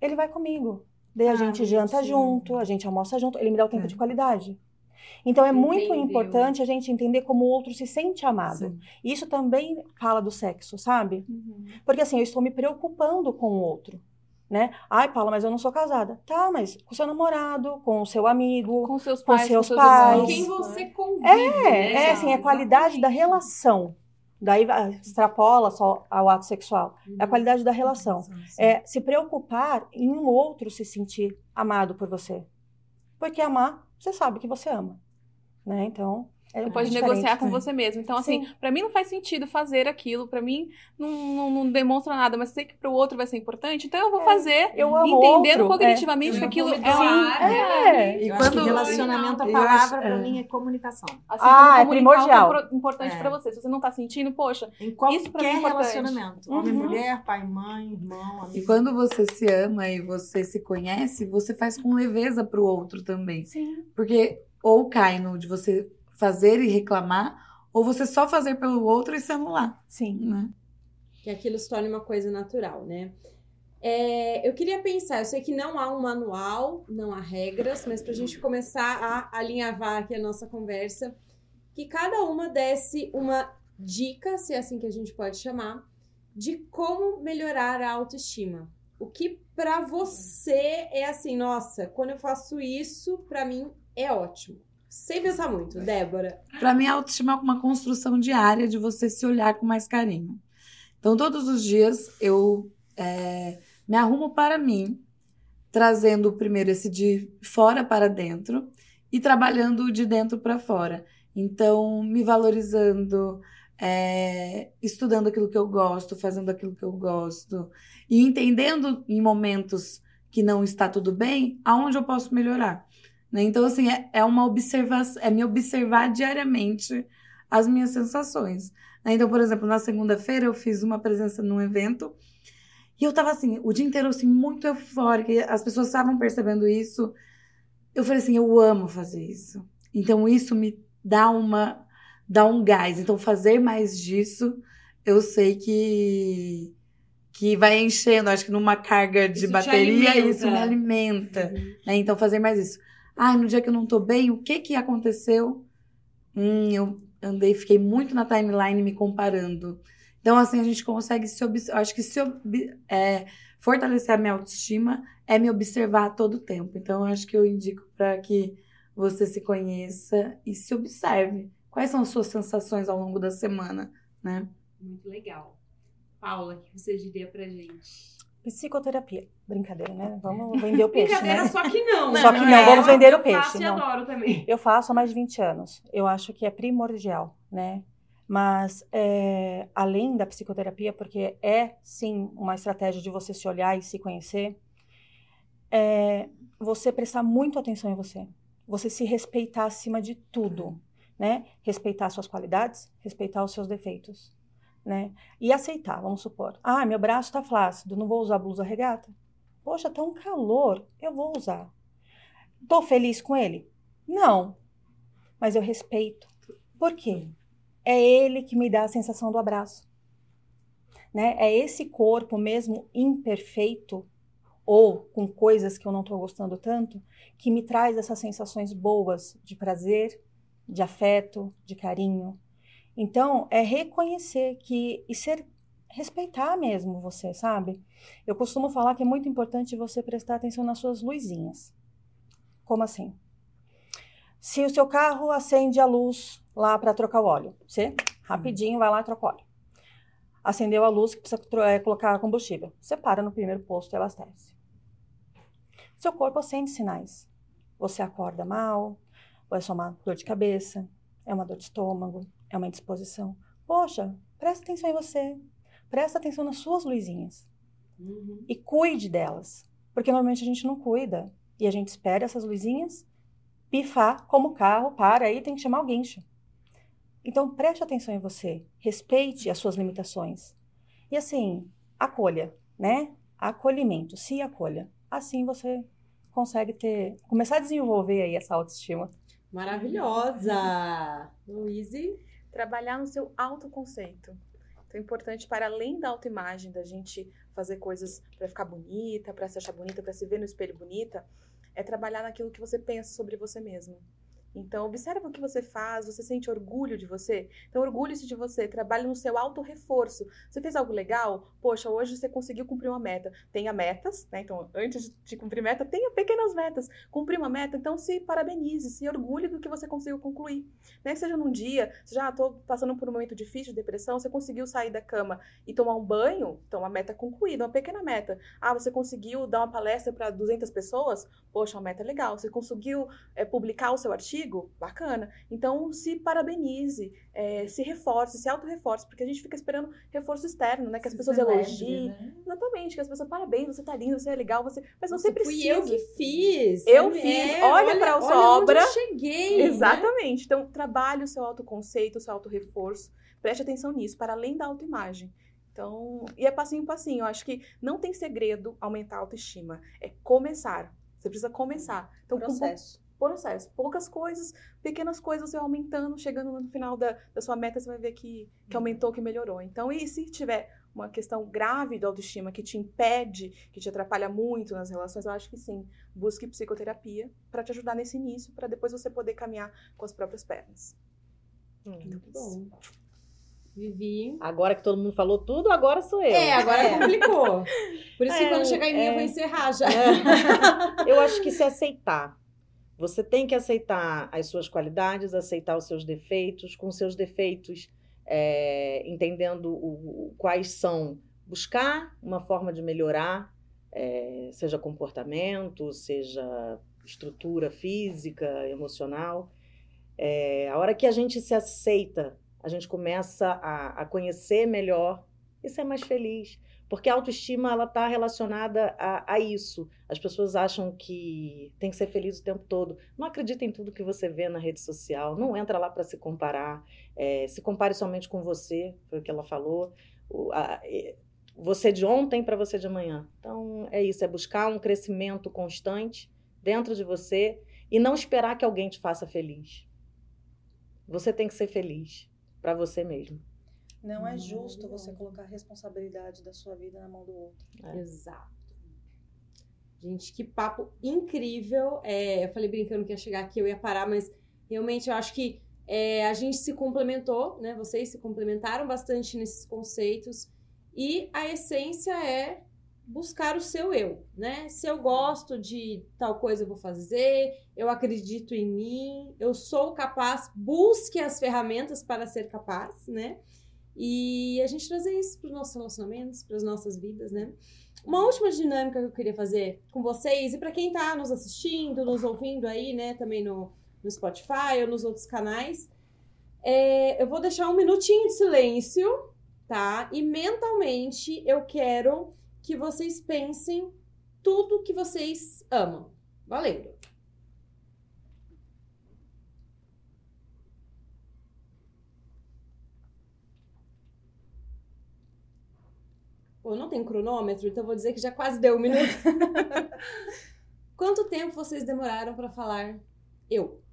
Ele vai comigo. Daí a Ah, gente janta bonitinho. junto, a gente almoça junto, ele me dá o tempo É. de qualidade. Então é muito importante a gente entender como o outro se sente amado. Sim. Isso também fala do sexo, sabe? Uhum. Porque assim, eu estou me preocupando com o outro, né? Ai, Paula, mas eu não sou casada. Tá, mas com seu namorado, com o seu amigo. Com seus Com pais, seus seus pais. Quem né? você convive. É, né? é assim, a qualidade da relação. Daí vai- extrapola só ao ato sexual. É a qualidade da relação. É se preocupar em um outro se sentir amado por você. Porque amar, você sabe que você ama. Né? Então, é Você pode negociar com sim. você mesmo. Então, assim, Sim. pra mim não faz sentido fazer aquilo. Pra mim não, não, não demonstra nada. Mas sei que pro outro vai ser importante. Então eu vou fazer, Eu amo entendendo outro, cognitivamente Eu que aquilo é um... doar, é. né? E Eu acho que quando- relacionamento, a palavra é. mim é comunicação. Assim Ah, como é primordial. o é importante É. pra você. Se você não tá sentindo, poxa, Em Isso pra mim é qualquer importante. relacionamento. Homem, Uhum. mulher, pai, mãe, irmão, amigo. E quando você se ama e você se conhece, você faz com leveza pro outro também. Sim. Porque ou cai no de você fazer e reclamar, ou você só fazer pelo outro e se anular, Sim. né? que aquilo se torne uma coisa natural, né? É, eu queria pensar, eu sei que não há um manual, não há regras, mas para a gente começar a alinhavar aqui a nossa conversa, que cada uma desse uma dica, se é assim que a gente pode chamar, de como melhorar a autoestima. O que para você é assim, nossa, quando eu faço isso, para mim é ótimo. Sem pensar muito, Débora. Pra mim, a autoestima é uma construção diária de você se olhar com mais carinho. Então, todos os dias eu é, me arrumo para mim, trazendo primeiro esse de fora para dentro e trabalhando de dentro para fora. Então, me valorizando, é, estudando aquilo que eu gosto, fazendo aquilo que eu gosto e entendendo em momentos que não está tudo bem, aonde eu posso melhorar. Né? Então, assim, é, é uma observação, é me observar diariamente as minhas sensações. né? Então, por exemplo, na segunda-feira eu fiz uma presença num evento e eu tava assim, o dia inteiro assim, muito eufórica, e as pessoas estavam percebendo isso. Eu falei assim, eu amo fazer isso. Então, isso me dá uma dá um gás. Então, fazer mais disso, eu sei que que vai enchendo, acho que numa carga de Isso te bateria, isso me alimenta. né? Então, fazer mais isso. Ai, no dia que eu não tô bem, o que que aconteceu? Hum, eu andei, fiquei muito na timeline me comparando. Então, assim, a gente consegue se observar. Acho que se é, fortalecer a minha autoestima é me observar a todo tempo. Então, acho que eu indico para que você se conheça e se observe. Quais são as suas sensações ao longo da semana, né? Muito legal. Paula, o que você diria pra gente? Psicoterapia. Brincadeira, né? Vamos vender o peixe, Brincadeira, né? só que não. Só que não, É, vamos vender o eu peixe, faço e não. adoro também. Eu faço há mais de 20 anos. Eu acho que é primordial, né? Mas, é, além da psicoterapia, porque é, sim, uma estratégia de você se olhar e se conhecer, é você prestar muito atenção em você. Você se respeitar acima de tudo, né? Respeitar suas qualidades, respeitar os seus defeitos, né? E aceitar, vamos supor. Ah, meu braço tá flácido, não vou usar blusa regata? Poxa, tá um calor, eu vou usar. Tô feliz com ele? Não. Mas eu respeito. Por quê? É ele que me dá a sensação do abraço. Né? É esse corpo mesmo imperfeito ou com coisas que eu não estou gostando tanto que me traz essas sensações boas de prazer, de afeto, de carinho. Então, é reconhecer que e ser respeitar mesmo você, sabe? Eu costumo falar que é muito importante você prestar atenção nas suas luzinhas. Como assim? Se o seu carro acende a luz lá para trocar o óleo, você rapidinho vai lá e troca o óleo. Acendeu a luz que precisa é, colocar combustível. Você para no primeiro posto e abastece. Seu corpo acende sinais. Você acorda mal, ou é só uma dor de cabeça, é uma dor de estômago, é uma indisposição. Poxa, presta atenção em você. Presta atenção nas suas luzinhas e cuide delas. Porque normalmente a gente não cuida. E a gente espera essas luzinhas pifar como carro, para aí, tem que chamar o guincho. Então preste atenção em você, respeite as suas limitações. E assim, acolha, né? Acolhimento, se acolha. Assim você consegue ter, começar a desenvolver aí essa autoestima. Maravilhosa! Luíse? Trabalhar no seu autoconceito. Então, é importante, para além da autoimagem, da gente fazer coisas para ficar bonita, para se achar bonita, para se ver no espelho bonita, é trabalhar naquilo que você pensa sobre você mesmo. Então, observa o que você faz, você sente orgulho de você? Então, orgulhe-se de você, trabalhe no seu auto-reforço. Você fez algo legal? Poxa, hoje você conseguiu cumprir uma meta. Tenha metas, né? Então, antes de cumprir meta, tenha pequenas metas. Cumprir uma meta, então se parabenize, se orgulhe do que você conseguiu concluir. Nem que seja num dia, você já estou passando por um momento difícil de depressão, você conseguiu sair da cama e tomar um banho, então uma meta concluída, uma pequena meta. Ah, você conseguiu dar uma palestra para 200 pessoas? Poxa, uma meta legal. Você conseguiu é, publicar o seu artigo? Bacana. Então, se parabenize, é, se reforce, se auto-reforce, porque a gente fica esperando reforço externo, né? Que as Se pessoas elogiem. né? Exatamente, que as pessoas, parabéns, você tá lindo, você é legal, você. Mas Nossa, você precisa. Fui eu que fiz. Eu É, fiz. Olha pra sua olha onde obra. eu cheguei. né? Exatamente. Então, trabalhe o seu autoconceito, o seu auto-reforço. Preste atenção nisso, para além da autoimagem. Então, e é passinho em passinho. Eu acho que não tem segredo aumentar a autoestima. É começar. Você precisa começar. Então, Processo. Processo. Poucas coisas, pequenas coisas você aumentando, chegando no final da, da sua meta, você vai ver que, que aumentou, que melhorou. Então, e se tiver uma questão grave de autoestima que te impede, que te atrapalha muito nas relações, eu acho que sim, busque psicoterapia para te ajudar nesse início, para depois você poder caminhar com as próprias pernas. Muito bom. Vivi. Agora que todo mundo falou tudo, agora sou eu. É, agora complicou. Por isso que É, quando chegar em mim eu é. vou encerrar já. É. Eu acho que se aceitar. Você tem que aceitar as suas qualidades, aceitar os seus defeitos, com seus defeitos, é, entendendo o- o- quais são. Buscar uma forma de melhorar, é, seja comportamento, seja estrutura física, emocional. É, a hora que a gente se aceita, a gente começa a, a conhecer melhor e ser mais feliz. Porque a autoestima ela está relacionada a, a isso. As pessoas acham que tem que ser feliz o tempo todo. Não acredita em tudo que você vê na rede social. Não entra lá para se comparar. É, se compare somente com você, foi o que ela falou. O- a- é, você de ontem para você de amanhã. Então é isso, é buscar um crescimento constante dentro de você e não esperar que alguém te faça feliz. Você tem que ser feliz para você mesmo. Não é justo você colocar a responsabilidade da sua vida na mão do outro. É. Exato. Gente, que papo incrível. É, eu falei brincando que ia chegar aqui, eu ia parar, mas realmente eu acho que é, a gente se complementou, né? Vocês se complementaram bastante nesses conceitos. E a essência é buscar o seu eu, né? Se eu gosto de tal coisa, eu vou fazer, eu acredito em mim, eu sou capaz, busque as ferramentas para ser capaz, né? E a gente trazer isso para os nossos relacionamentos, para as nossas vidas, né? Uma última dinâmica que eu queria fazer com vocês e para quem está nos assistindo, nos ouvindo aí, né, também no, no Spotify ou nos outros canais, é, eu vou deixar um minutinho de silêncio, tá? E mentalmente eu quero que vocês pensem tudo que vocês amam. Valendo! Pô, não tem cronômetro, então eu vou dizer que já quase deu um minuto. Quanto tempo vocês demoraram para falar eu?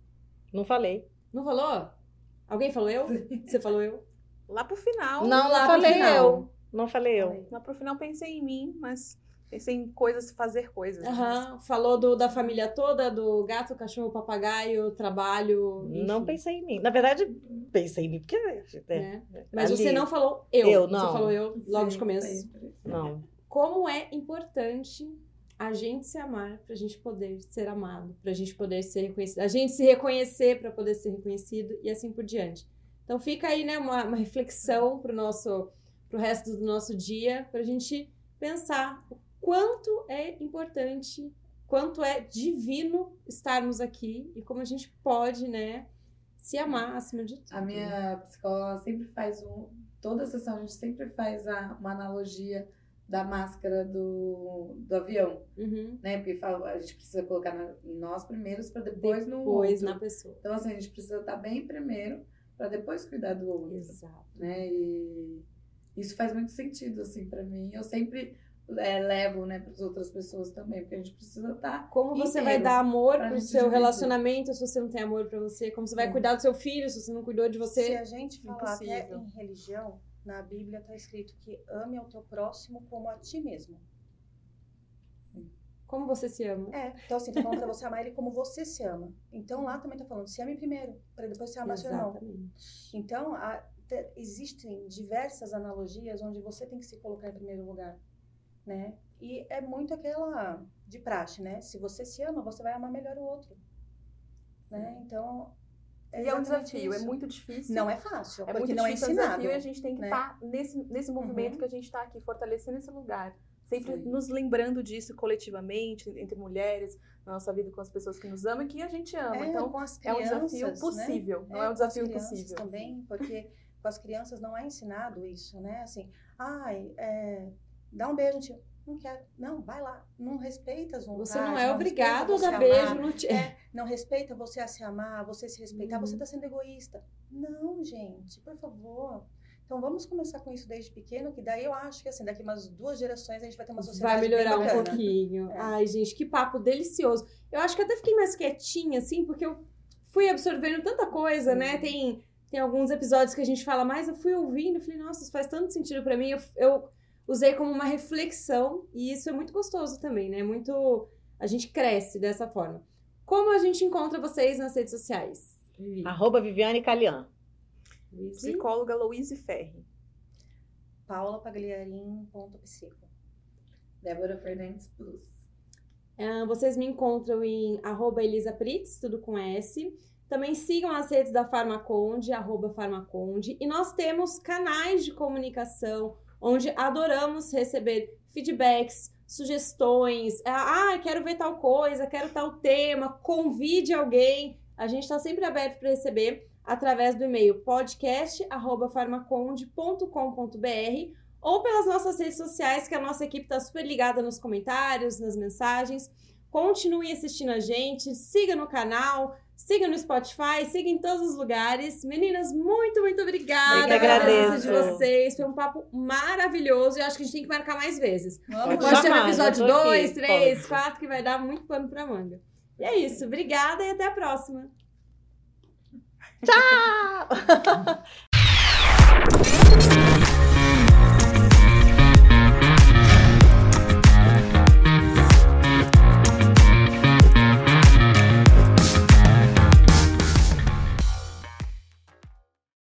Não falei. Não falou? Alguém falou eu? Você falou eu? Lá pro final. Não, lá não pro falei final. eu. Não falei eu. Lá pro final pensei em mim, mas pensei em coisas, fazer coisas. né? Aham. Falou do, da família toda, do gato, cachorro, papagaio, trabalho. Não enfim, pensei em mim. Na verdade, pensei em mim, porque. É, né? Mas ali- você não falou eu. Eu, Você não. falou eu logo de Sempre, começo. sempre. Não. Como é importante a gente se amar pra gente poder ser amado, pra gente poder ser reconhecido, a gente se reconhecer pra poder ser reconhecido e assim por diante. Então fica aí, né, uma, uma reflexão pro nosso, pro resto do nosso dia, pra gente pensar o quanto é importante, quanto é divino estarmos aqui e como a gente pode, né, se amar acima de tudo. A minha psicóloga sempre faz um. Toda sessão a gente sempre faz a- uma analogia da máscara do, do avião, Uhum. né? Porque fala, a gente precisa colocar na- em nós primeiros para depois, no Depois outro. na pessoa. Então, assim, a gente precisa estar bem primeiro para depois cuidar do outro, Exato. né? E isso faz muito sentido, assim, para mim. Eu sempre é, levo, né, para as outras pessoas também, porque a gente precisa estar Como você vai dar amor pro gente seu relacionamento se você não tem amor pra você? Como você vai Sim. cuidar do seu filho se você não cuidou de Se você? a gente falar até em religião, Na Bíblia está escrito que ame ao teu próximo como a ti mesmo. Como você se ama? É, então assim, tá falando pra você amar ele como você se ama. Então lá também tá falando, se ame primeiro, para depois você amar seu irmão. Então, a- te- existem diversas analogias onde você tem que se colocar em primeiro lugar, né? E é muito aquela de praxe, né? Se você se ama, você vai amar melhor o outro, né? Então, E é um desafio, é isso. muito difícil. Não é fácil, É porque muito não é difícil, é um ensinado. desafio e a gente tem que né? estar nesse, nesse movimento Uhum. que a gente está aqui, fortalecendo esse lugar. Sempre Sim. nos lembrando disso coletivamente, entre mulheres, na nossa vida com as pessoas que nos amam e que a gente ama. É, então, com as é um crianças, desafio né? possível, não é, É, um desafio crianças impossível. também, porque com as crianças não é ensinado isso, né? Assim, ai, é, dá um beijo, tio. Não quero. Não, vai lá. Não respeita as vontades. Você não é obrigado a dar beijo no tio. É, não respeita você a se amar, você se respeitar, Uhum. você tá sendo egoísta. Não, gente, por favor. Então vamos começar com isso desde pequeno, que daí eu acho que assim, daqui umas duas gerações a gente vai ter uma sociedade Vai melhorar um pouquinho. É. Ai, gente, que papo delicioso. Eu acho que até fiquei mais quietinha, assim, porque eu fui absorvendo tanta coisa, né? Tem, tem alguns episódios que a gente fala mais, eu fui ouvindo, falei, nossa, isso faz tanto sentido pra mim. Eu, eu usei como uma reflexão, e isso é muito gostoso também, né? Muito. A gente cresce dessa forma. Como a gente encontra vocês nas redes sociais? Vivi? Arroba Viviane Calian. Psicóloga Louise Ferri. paulapagliarim.psico. Débora Fernandes Plus. Ah, vocês me encontram em arroba Elisa Pritz, tudo com S. Também sigam as redes da Farmaconde, arroba Farmaconde. E nós temos canais de comunicação onde adoramos receber feedbacks, sugestões. Ah, quero ver tal coisa, quero tal tema, convide alguém. A gente está sempre aberto para receber através do e-mail podcast@farmaconde.com.br ou pelas nossas redes sociais, que a nossa equipe está super ligada nos comentários, nas mensagens. Continue assistindo a gente, siga no canal, siga no Spotify, siga em todos os lugares. Meninas, muito, muito obrigada Eu que pela presença agradeço. de vocês. Foi um papo maravilhoso e acho que a gente tem que marcar mais vezes. Vamos Pode ter um chamar, episódio já tô 2, aqui, 3, pode. 4, que vai dar muito pano pra manga. E é isso. Obrigada e até a próxima. Tchau!